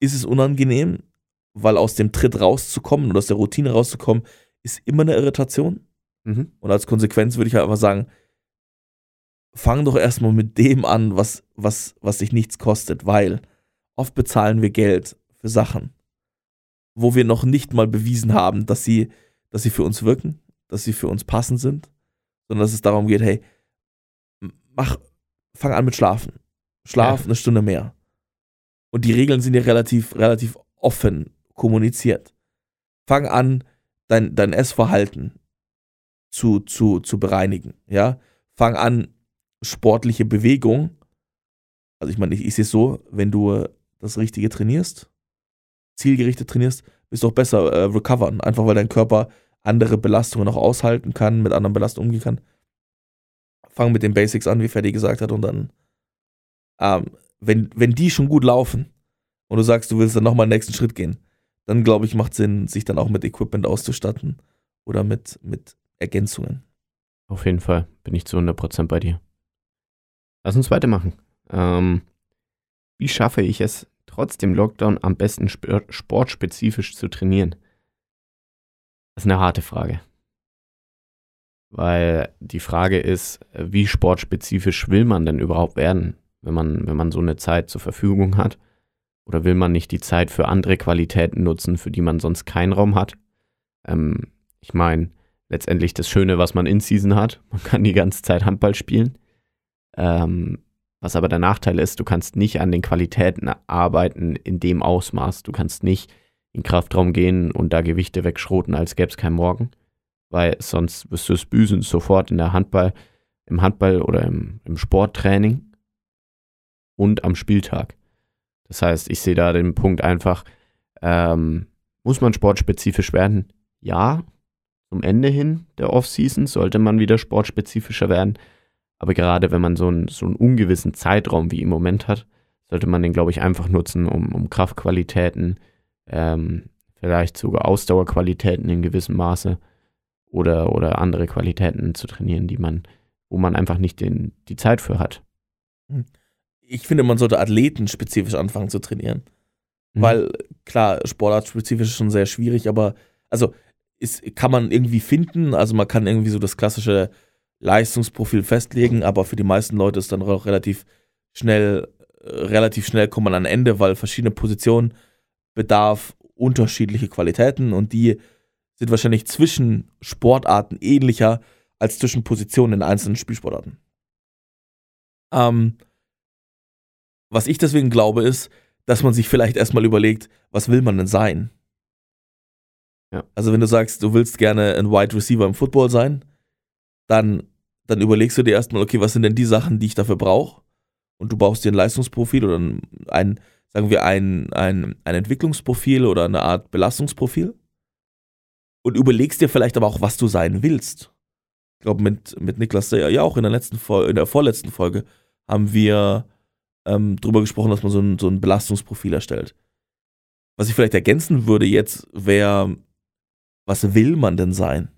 ist es unangenehm, weil aus dem Tritt rauszukommen oder aus der Routine rauszukommen, ist immer eine Irritation. Mhm. Und als Konsequenz würde ich halt einfach sagen, fang doch erstmal mit dem an, was, was, was dich nichts kostet, weil oft bezahlen wir Geld für Sachen, wo wir noch nicht mal bewiesen haben, dass sie, dass sie für uns wirken, dass sie für uns passend sind, sondern dass es darum geht, hey, mach, fang an mit Schlafen. Schlaf Ja. eine Stunde mehr. Und die Regeln sind ja relativ, relativ offen kommuniziert. Fang an, dein, dein Essverhalten zu, zu, zu bereinigen. Ja? Fang an, sportliche Bewegung. Also ich meine, ich, ich sehe es so, wenn du das Richtige trainierst, zielgerichtet trainierst, bist du auch besser äh, recovern. Einfach weil dein Körper andere Belastungen auch aushalten kann, mit anderen Belastungen umgehen kann. Fang mit den Basics an, wie Ferdi gesagt hat, und dann, ähm, wenn, wenn die schon gut laufen und du sagst, du willst dann nochmal den nächsten Schritt gehen, dann glaube ich, macht Sinn, sich dann auch mit Equipment auszustatten oder mit, mit Ergänzungen. Auf jeden Fall bin ich zu 100% bei dir. Lass uns weitermachen. Ähm, wie schaffe ich es, trotz dem Lockdown am besten sp sportspezifisch zu trainieren? Das ist eine harte Frage. Weil die Frage ist, wie sportspezifisch will man denn überhaupt werden, wenn man, wenn man so eine Zeit zur Verfügung hat? Oder will man nicht die Zeit für andere Qualitäten nutzen, für die man sonst keinen Raum hat? Ähm, ich meine, letztendlich das Schöne, was man in Season hat. Man kann die ganze Zeit Handball spielen. Ähm, was aber der Nachteil ist, du kannst nicht an den Qualitäten arbeiten in dem Ausmaß. Du kannst nicht in den Kraftraum gehen und da Gewichte wegschroten, als gäbe es kein Morgen. Weil sonst wirst du es büßen sofort in der Handball, im Handball oder im, im Sporttraining und am Spieltag. Das heißt, ich sehe da den Punkt einfach, ähm, muss man sportspezifisch werden? Ja, zum Ende hin der Offseason sollte man wieder sportspezifischer werden. Aber gerade wenn man so einen, so einen ungewissen Zeitraum wie im Moment hat, sollte man den, glaube ich, einfach nutzen, um, um Kraftqualitäten, ähm, vielleicht sogar Ausdauerqualitäten in gewissem Maße oder, oder andere Qualitäten zu trainieren, die man, wo man einfach nicht den, die Zeit für hat. Ich finde, man sollte athletenspezifisch anfangen zu trainieren. Mhm. Weil, klar, sportartspezifisch ist schon sehr schwierig, aber also ist, kann man irgendwie finden. Also man kann irgendwie so das klassische Leistungsprofil festlegen, aber für die meisten Leute ist dann auch relativ schnell, äh, relativ schnell kommt man an Ende, weil verschiedene Positionen bedarf unterschiedliche Qualitäten und die sind wahrscheinlich zwischen Sportarten ähnlicher als zwischen Positionen in einzelnen Spielsportarten. Ähm, was ich deswegen glaube, ist, dass man sich vielleicht erstmal überlegt, was will man denn sein? Ja. Also wenn du sagst, du willst gerne ein Wide Receiver im Football sein, dann, dann überlegst du dir erstmal, okay, was sind denn die Sachen, die ich dafür brauche? Und du baust dir ein Leistungsprofil oder ein, ein sagen wir, ein, ein, ein Entwicklungsprofil oder eine Art Belastungsprofil. Und überlegst dir vielleicht aber auch, was du sein willst. Ich glaube, mit, mit Niklas Sayer, ja auch in der letzten Folge, in der vorletzten Folge, haben wir ähm, drüber gesprochen, dass man so ein, so ein Belastungsprofil erstellt. Was ich vielleicht ergänzen würde jetzt, wäre, was will man denn sein?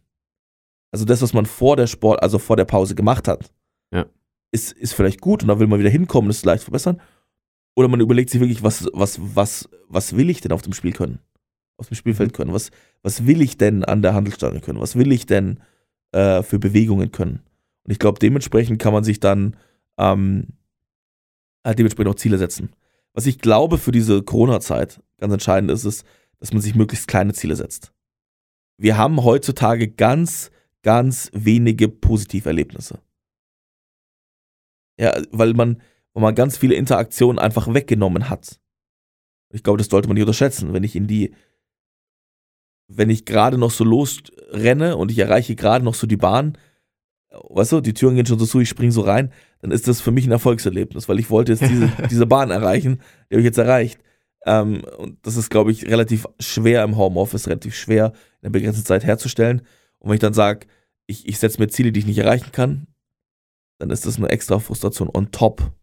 Also das, was man vor der Sport, also vor der Pause gemacht hat, Ja. ist, ist vielleicht gut und da will man wieder hinkommen, das leicht verbessern. Oder man überlegt sich wirklich, was, was, was, was will ich denn auf dem Spiel können? Auf dem Spielfeld können? Was, was will ich denn an der Handelsstange können? Was will ich denn äh, für Bewegungen können? Und ich glaube, dementsprechend kann man sich dann ähm, halt dementsprechend auch Ziele setzen. Was ich glaube für diese Corona-Zeit ganz entscheidend ist, ist, dass man sich möglichst kleine Ziele setzt. Wir haben heutzutage ganz, ganz wenige Positiverlebnisse. Ja, weil man, weil man ganz viele Interaktionen einfach weggenommen hat. Ich glaube, das sollte man nicht unterschätzen. Wenn ich in die, wenn ich gerade noch so losrenne und ich erreiche gerade noch so die Bahn, weißt du, die Türen gehen schon so zu, ich springe so rein, dann ist das für mich ein Erfolgserlebnis, weil ich wollte jetzt diese, diese Bahn erreichen, die habe ich jetzt erreicht. Ähm, und das ist, glaube ich, relativ schwer im Homeoffice, relativ schwer in der begrenzten Zeit herzustellen. Und wenn ich dann sage, ich, ich setze mir Ziele, die ich nicht erreichen kann, dann ist das eine extra Frustration on top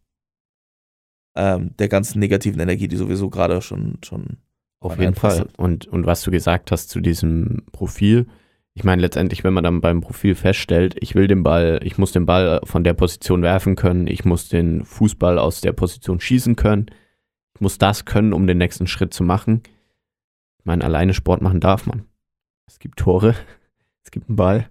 ähm, der ganzen negativen Energie, die sowieso gerade schon, schon Auf jeden Fall. Und, und was du gesagt hast zu diesem Profil, ich meine letztendlich, wenn man dann beim Profil feststellt, ich will den Ball, ich muss den Ball von der Position werfen können, ich muss den Fußball aus der Position schießen können, ich muss das können, um den nächsten Schritt zu machen. Ich meine, alleine Sport machen darf man. Es gibt Tore, es gibt einen Ball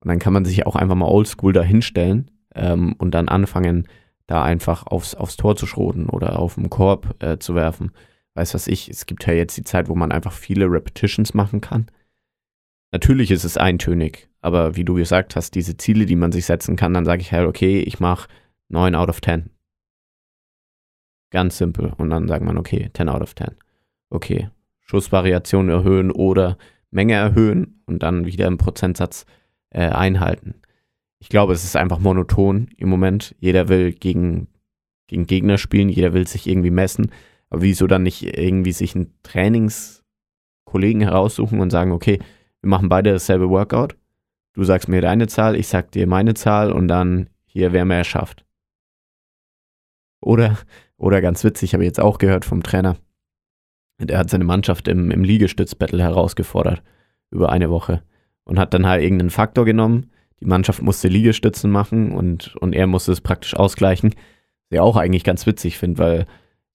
und dann kann man sich auch einfach mal oldschool da hinstellen ähm, und dann anfangen, da einfach aufs, aufs Tor zu schroten oder auf den Korb äh, zu werfen weiß was ich, es gibt ja jetzt die Zeit, wo man einfach viele Repetitions machen kann. Natürlich ist es eintönig, aber wie du gesagt hast, diese Ziele, die man sich setzen kann, dann sage ich halt, okay, ich mache 9 out of 10. Ganz simpel. Und dann sagt man, okay, 10 out of 10. Okay, Schussvariation erhöhen oder Menge erhöhen und dann wieder im Prozentsatz äh, einhalten. Ich glaube, es ist einfach monoton im Moment. Jeder will gegen, gegen Gegner spielen, jeder will sich irgendwie messen. Aber wieso dann nicht irgendwie sich einen Trainingskollegen heraussuchen und sagen, okay, wir machen beide dasselbe Workout. Du sagst mir deine Zahl, ich sag dir meine Zahl und dann hier, wer mehr schafft. Oder, oder ganz witzig, habe ich jetzt auch gehört vom Trainer. Der hat seine Mannschaft im, im Liegestützbattle herausgefordert über eine Woche und hat dann halt irgendeinen Faktor genommen. Die Mannschaft musste Liegestützen machen und, und er musste es praktisch ausgleichen. Was ich auch eigentlich ganz witzig finde, weil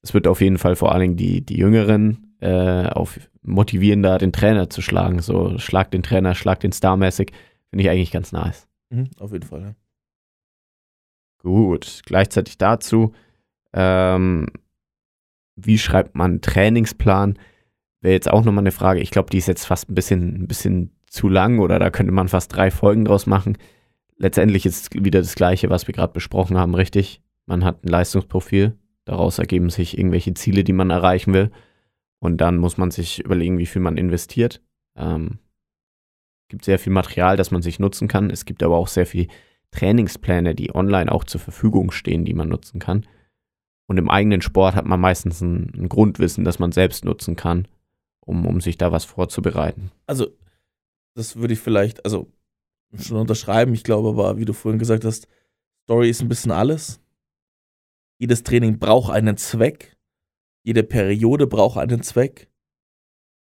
es wird auf jeden Fall vor allen Dingen die, die Jüngeren äh, auf motivieren, da den Trainer zu schlagen. So, schlag den Trainer, schlag den Star mäßig. Finde ich eigentlich ganz nice. Mhm, auf jeden Fall. Ja. Gut, gleichzeitig dazu, Ähm, wie schreibt man einen Trainingsplan? Wäre jetzt auch nochmal eine Frage. Ich glaube, die ist jetzt fast ein bisschen, ein bisschen zu lang oder da könnte man fast drei Folgen draus machen. Letztendlich ist wieder das Gleiche, was wir gerade besprochen haben, richtig? Man hat ein Leistungsprofil, daraus ergeben sich irgendwelche Ziele, die man erreichen will. Und dann muss man sich überlegen, wie viel man investiert. Ähm, es gibt sehr viel Material, das man sich nutzen kann. Es gibt aber auch sehr viel Trainingspläne, die online auch zur Verfügung stehen, die man nutzen kann. Und im eigenen Sport hat man meistens ein, ein Grundwissen, das man selbst nutzen kann, um, um sich da was vorzubereiten. Also, das würde ich vielleicht, also schon unterschreiben. Ich glaube aber, wie du vorhin gesagt hast, Story ist ein bisschen alles. Jedes Training braucht einen Zweck. Jede Periode braucht einen Zweck.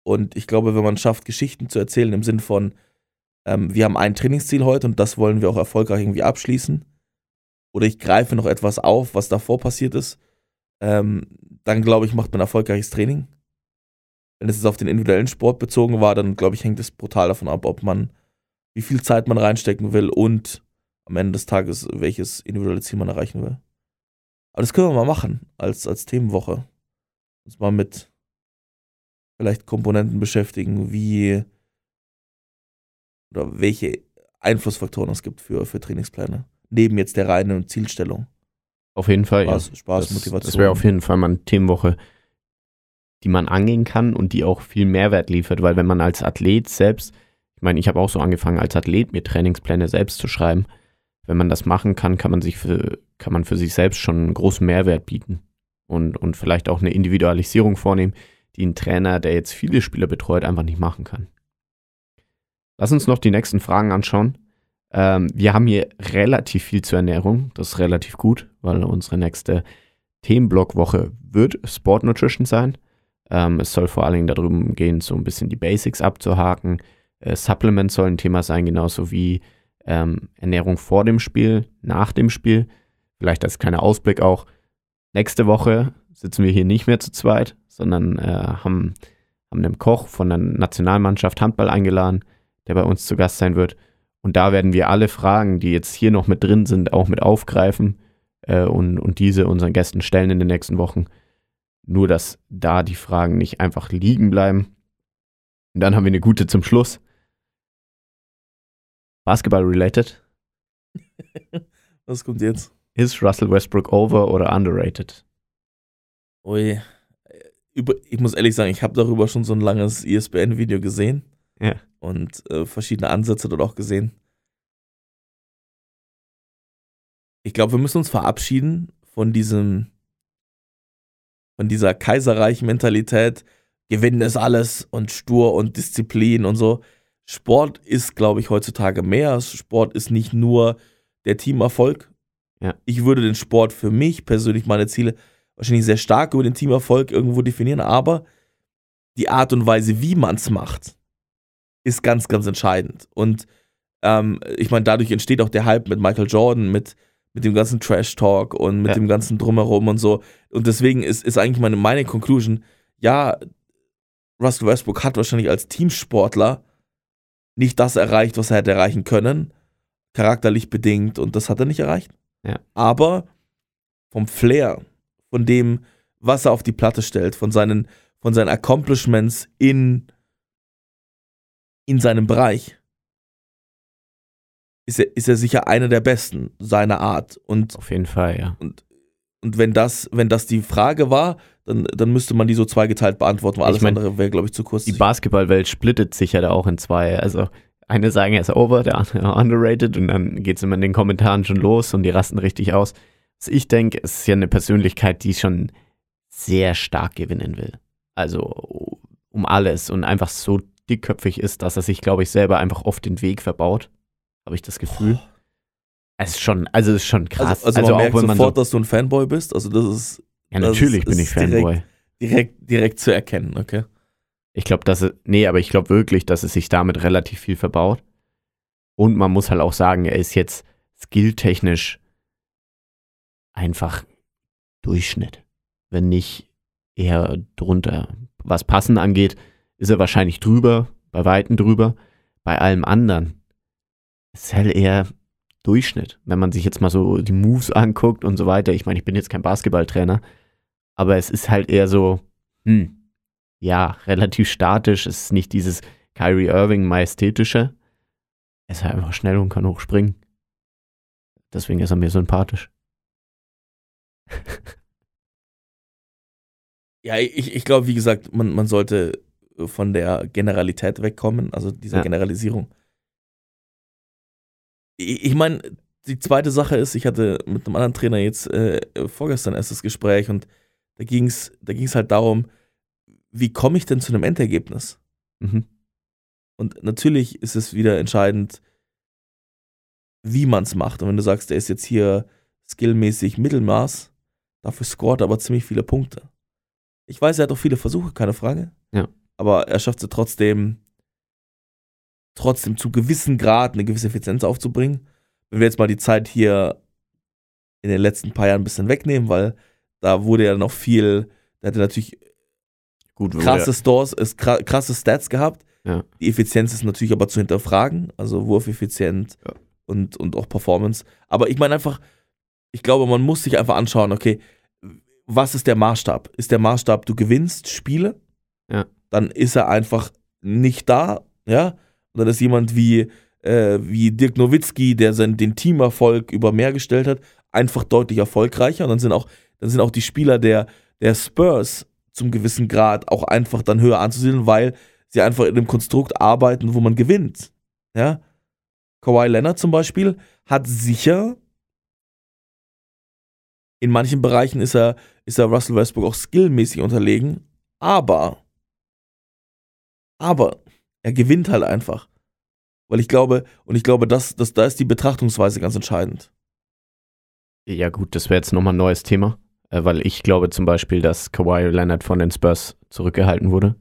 Und ich glaube, wenn man schafft, Geschichten zu erzählen im Sinn von, ähm, wir haben ein Trainingsziel heute und das wollen wir auch erfolgreich irgendwie abschließen. Oder ich greife noch etwas auf, was davor passiert ist, ähm, dann glaube ich, macht man erfolgreiches Training. Wenn es jetzt auf den individuellen Sport bezogen war, dann glaube ich, hängt es brutal davon ab, ob man, wie viel Zeit man reinstecken will und am Ende des Tages, welches individuelle Ziel man erreichen will. Aber das können wir mal machen als, als Themenwoche. Uns mal mit vielleicht Komponenten beschäftigen, wie oder welche Einflussfaktoren es gibt für, für Trainingspläne. Neben jetzt der reinen Zielstellung. Auf jeden Fall, Spaß, ja. Spaß das, Motivation. Das wäre auf jeden Fall mal eine Themenwoche, die man angehen kann und die auch viel Mehrwert liefert, weil wenn man als Athlet selbst, ich meine, ich habe auch so angefangen, als Athlet mir Trainingspläne selbst zu schreiben. Wenn man das machen kann, kann man sich für, kann man für sich selbst schon einen großen Mehrwert bieten und, und vielleicht auch eine Individualisierung vornehmen, die ein Trainer, der jetzt viele Spieler betreut, einfach nicht machen kann. Lass uns noch die nächsten Fragen anschauen. Ähm, wir haben hier relativ viel zur Ernährung. Das ist relativ gut, weil unsere nächste Themenblockwoche wird Sport Nutrition sein. Ähm, es soll vor allen Dingen darum gehen, so ein bisschen die Basics abzuhaken. Äh, Supplements sollen ein Thema sein, genauso wie ähm, Ernährung vor dem Spiel, nach dem Spiel. Vielleicht als kleiner Ausblick auch. Nächste Woche sitzen wir hier nicht mehr zu zweit, sondern äh, haben, haben einen Koch von der Nationalmannschaft Handball eingeladen, der bei uns zu Gast sein wird. Und da werden wir alle Fragen, die jetzt hier noch mit drin sind, auch mit aufgreifen äh, und, und diese unseren Gästen stellen in den nächsten Wochen. Nur, dass da die Fragen nicht einfach liegen bleiben. Und dann haben wir eine gute zum Schluss. Basketball-related. Was kommt jetzt? Ist Russell Westbrook over oder underrated? Ui. Über, ich muss ehrlich sagen, ich habe darüber schon so ein langes ESPN-Video gesehen. Ja. Und äh, verschiedene Ansätze dort auch gesehen. Ich glaube, wir müssen uns verabschieden von diesem, von dieser Kaiserreich-Mentalität. Gewinnen ist alles und stur und Disziplin und so. Sport ist, glaube ich, heutzutage mehr. Sport ist nicht nur der Teamerfolg. Ja. Ich würde den Sport für mich persönlich, meine Ziele, wahrscheinlich sehr stark über den Teamerfolg irgendwo definieren, aber die Art und Weise, wie man es macht, ist ganz, ganz entscheidend. Und ähm, ich meine, dadurch entsteht auch der Hype mit Michael Jordan, mit, mit dem ganzen Trash-Talk und mit Ja. dem ganzen Drumherum und so. Und deswegen ist, ist eigentlich meine, meine Conclusion, ja, Russell Westbrook hat wahrscheinlich als Teamsportler nicht das erreicht, was er hätte erreichen können, charakterlich bedingt, und das hat er nicht erreicht. Ja. Aber vom Flair, von dem, was er auf die Platte stellt, von seinen, von seinen Accomplishments in, in seinem Bereich, ist er, ist er sicher einer der besten seiner Art. Und Auf jeden Fall, ja. und wenn das, wenn das die Frage war, dann, dann müsste man die so zweigeteilt beantworten, weil Ich alles mein, andere wäre, glaube ich, zu kurz. Die Basketballwelt splittet sich ja da auch in zwei. Also eine sagen, er ist over, der andere underrated und dann geht es immer in den Kommentaren schon los und die rasten richtig aus. Also ich denke, es ist ja eine Persönlichkeit, die schon sehr stark gewinnen will. Also um alles und einfach so dickköpfig ist, dass er sich, glaube ich, selber einfach oft den Weg verbaut. Habe ich das Gefühl. Es ist schon, also es ist schon krass. also, also, man merkt wenn man sofort, so, dass du ein Fanboy bist. Also das ist ja, natürlich ist- bin ich ist direkt- Fanboy. direkt, direkt zu erkennen, okay? Ich glaube, dass es, nee, aber ich glaube wirklich, dass es sich damit relativ viel verbaut. Und man muss halt auch sagen, er ist jetzt skilltechnisch einfach Durchschnitt. Wenn nicht eher drunter. Was Passen angeht, ist er wahrscheinlich drüber, bei Weitem drüber. Bei allem anderen ist halt eher Durchschnitt. Wenn man sich jetzt mal so die Moves anguckt und so weiter. Ich meine, ich bin jetzt kein Basketballtrainer, aber es ist halt eher so, hm, ja, relativ statisch. Es ist nicht dieses Kyrie Irving majestätische. Er ist halt einfach schnell und kann hochspringen. Deswegen ist er mir sympathisch. Ja, ich, ich glaube, wie gesagt, man, man sollte von der Generalität wegkommen, also dieser Ja. Generalisierung. Ich, meine, die zweite Sache ist, ich hatte mit einem anderen Trainer jetzt äh, vorgestern erst das Gespräch und da ging es da ging's halt darum, wie komme ich denn zu einem Endergebnis? Mhm. Und natürlich ist es wieder entscheidend, wie man es macht. Und wenn du sagst, der ist jetzt hier skillmäßig Mittelmaß, dafür scoret er aber ziemlich viele Punkte. Ich weiß, er hat auch viele Versuche, keine Frage. Ja. Aber er schafft es trotzdem, trotzdem zu gewissen Grad eine gewisse Effizienz aufzubringen. Wenn wir jetzt mal die Zeit hier in den letzten paar Jahren ein bisschen wegnehmen, weil da wurde ja noch viel, der hatte natürlich Gut, krasse Stores, ist kra krasse Stats gehabt. Ja. Die Effizienz ist natürlich aber zu hinterfragen, also Wurfeffizient Ja. und, und auch Performance. Aber ich meine einfach, ich glaube, man muss sich einfach anschauen, okay, was ist der Maßstab? Ist der Maßstab, du gewinnst Spiele? Ja. Dann ist er einfach nicht da, ja? Und dann ist jemand wie, äh, wie Dirk Nowitzki, der sein, den Teamerfolg über mehr gestellt hat, einfach deutlich erfolgreicher. Und dann sind auch, dann sind auch die Spieler der, der Spurs zum gewissen Grad auch einfach dann höher anzusiedeln, weil sie einfach in einem Konstrukt arbeiten, wo man gewinnt. Ja? Kawhi Leonard zum Beispiel hat sicher in manchen Bereichen ist er, ist er Russell Westbrook auch skillmäßig unterlegen, aber aber er gewinnt halt einfach. Weil ich glaube, und ich glaube, das, das, da ist die Betrachtungsweise ganz entscheidend. Ja, gut, das wäre jetzt nochmal ein neues Thema, äh, weil ich glaube zum Beispiel, dass Kawhi Leonard von den Spurs zurückgehalten wurde.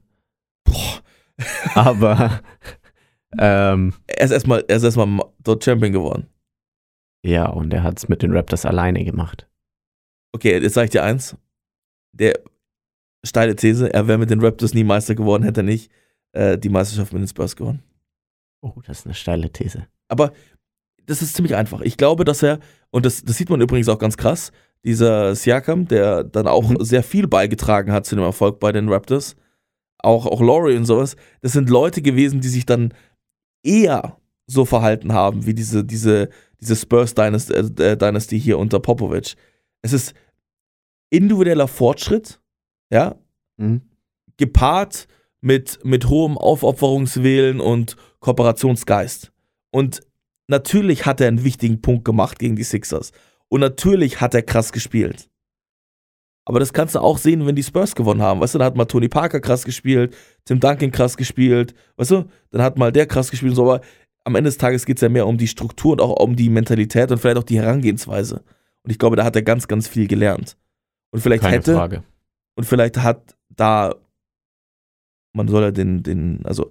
Boah, Aber ähm, er ist erstmal, er ist erstmal dort Champion geworden. ja, und er hat es mit den Raptors alleine gemacht. Okay, jetzt sage ich dir eins. Der steile These, er wäre mit den Raptors nie Meister geworden, hätte er nicht äh, die Meisterschaft mit den Spurs gewonnen. Oh, das ist eine steile These. Aber das ist ziemlich einfach. Ich glaube, dass er, und das, das sieht man übrigens auch ganz krass, dieser Siakam, der dann auch Mhm. sehr viel beigetragen hat zu dem Erfolg bei den Raptors, auch, auch Laurie und sowas, das sind Leute gewesen, die sich dann eher so verhalten haben wie diese, diese, diese Spurs Dynasty, äh, Dynasty hier unter Popovich. Es ist individueller Fortschritt, ja, Mhm. gepaart mit, mit hohem Aufopferungswillen und Kooperationsgeist. Und natürlich hat er einen wichtigen Punkt gemacht gegen die Sixers. Und natürlich hat er krass gespielt. Aber das kannst du auch sehen, wenn die Spurs gewonnen haben. Weißt du, dann hat mal Tony Parker krass gespielt, Tim Duncan krass gespielt, weißt du, dann hat mal der krass gespielt und so, aber am Ende des Tages geht es ja mehr um die Struktur und auch um die Mentalität und vielleicht auch die Herangehensweise. Und ich glaube, da hat er ganz, ganz viel gelernt. Und vielleicht Keine hätte, Frage. und vielleicht hat da, man soll ja den, den, also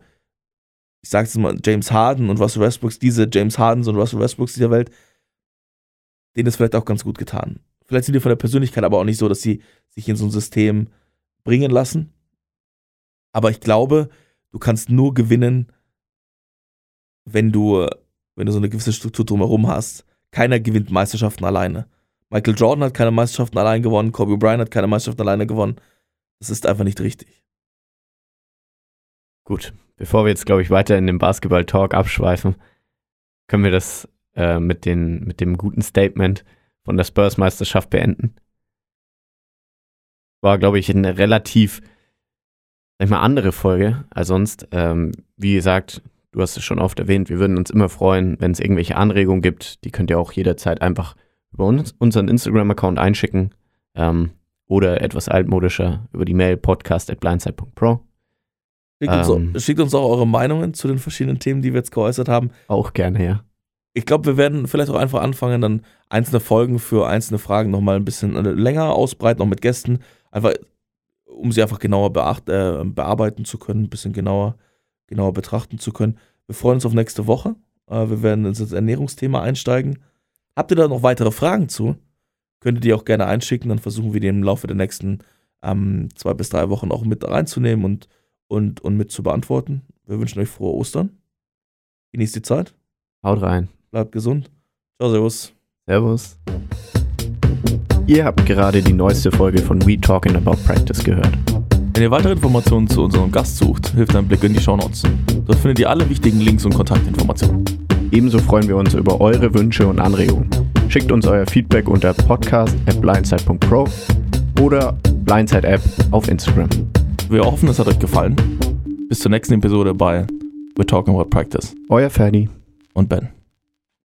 ich sag's jetzt mal, James Harden und Russell Westbrooks, diese James Hardens und Russell Westbrooks dieser Welt, denen ist vielleicht auch ganz gut getan. Vielleicht sind die von der Persönlichkeit aber auch nicht so, dass sie sich in so ein System bringen lassen. Aber ich glaube, du kannst nur gewinnen, wenn du, wenn du so eine gewisse Struktur drumherum hast. Keiner gewinnt Meisterschaften alleine. Michael Jordan hat keine Meisterschaften allein gewonnen, Kobe Bryant hat keine Meisterschaften alleine gewonnen. Das ist einfach nicht richtig. Gut, bevor wir jetzt, glaube ich, weiter in den Basketball-Talk abschweifen, können wir das äh, mit, den, mit dem guten Statement von der Spurs-Meisterschaft beenden. War, glaube ich, eine relativ, sag ich mal, andere Folge als sonst. Ähm, wie gesagt, du hast es schon oft erwähnt, wir würden uns immer freuen, wenn es irgendwelche Anregungen gibt. Die könnt ihr auch jederzeit einfach über uns, unseren Instagram-Account einschicken ähm, oder etwas altmodischer über die Mail podcast.blindside.pro. Schickt, uns, Ähm. auch, schickt uns auch eure Meinungen zu den verschiedenen Themen, die wir jetzt geäußert haben. Auch gerne, ja. Ich glaube, wir werden vielleicht auch einfach anfangen, dann einzelne Folgen für einzelne Fragen nochmal ein bisschen äh, länger ausbreiten, auch mit Gästen. Einfach, um sie einfach genauer beacht, äh, bearbeiten zu können, ein bisschen genauer, genauer betrachten zu können. Wir freuen uns auf nächste Woche. Äh, wir werden ins Ernährungsthema einsteigen. Habt ihr da noch weitere Fragen zu? Könnt ihr die auch gerne einschicken, dann versuchen wir die im Laufe der nächsten ähm, zwei bis drei Wochen auch mit reinzunehmen und, und, und mit zu beantworten. Wir wünschen euch frohe Ostern. Genießt die Zeit, Haut rein. bleibt gesund Ciao, Servus. Servus. Ihr habt gerade die neueste Folge von We Talking About Practice gehört. Wenn ihr weitere Informationen zu unserem Gast sucht, hilft ein Blick in die Shownotes. Dort findet ihr alle wichtigen Links und Kontaktinformationen. Ebenso freuen wir uns über eure Wünsche und Anregungen. Schickt uns euer Feedback unter podcast at blindside.pro oder Blindside App auf Instagram. Wir hoffen, es hat euch gefallen. Bis zur nächsten Episode bei We're Talking About Practice Euer Ferdi. und Ben.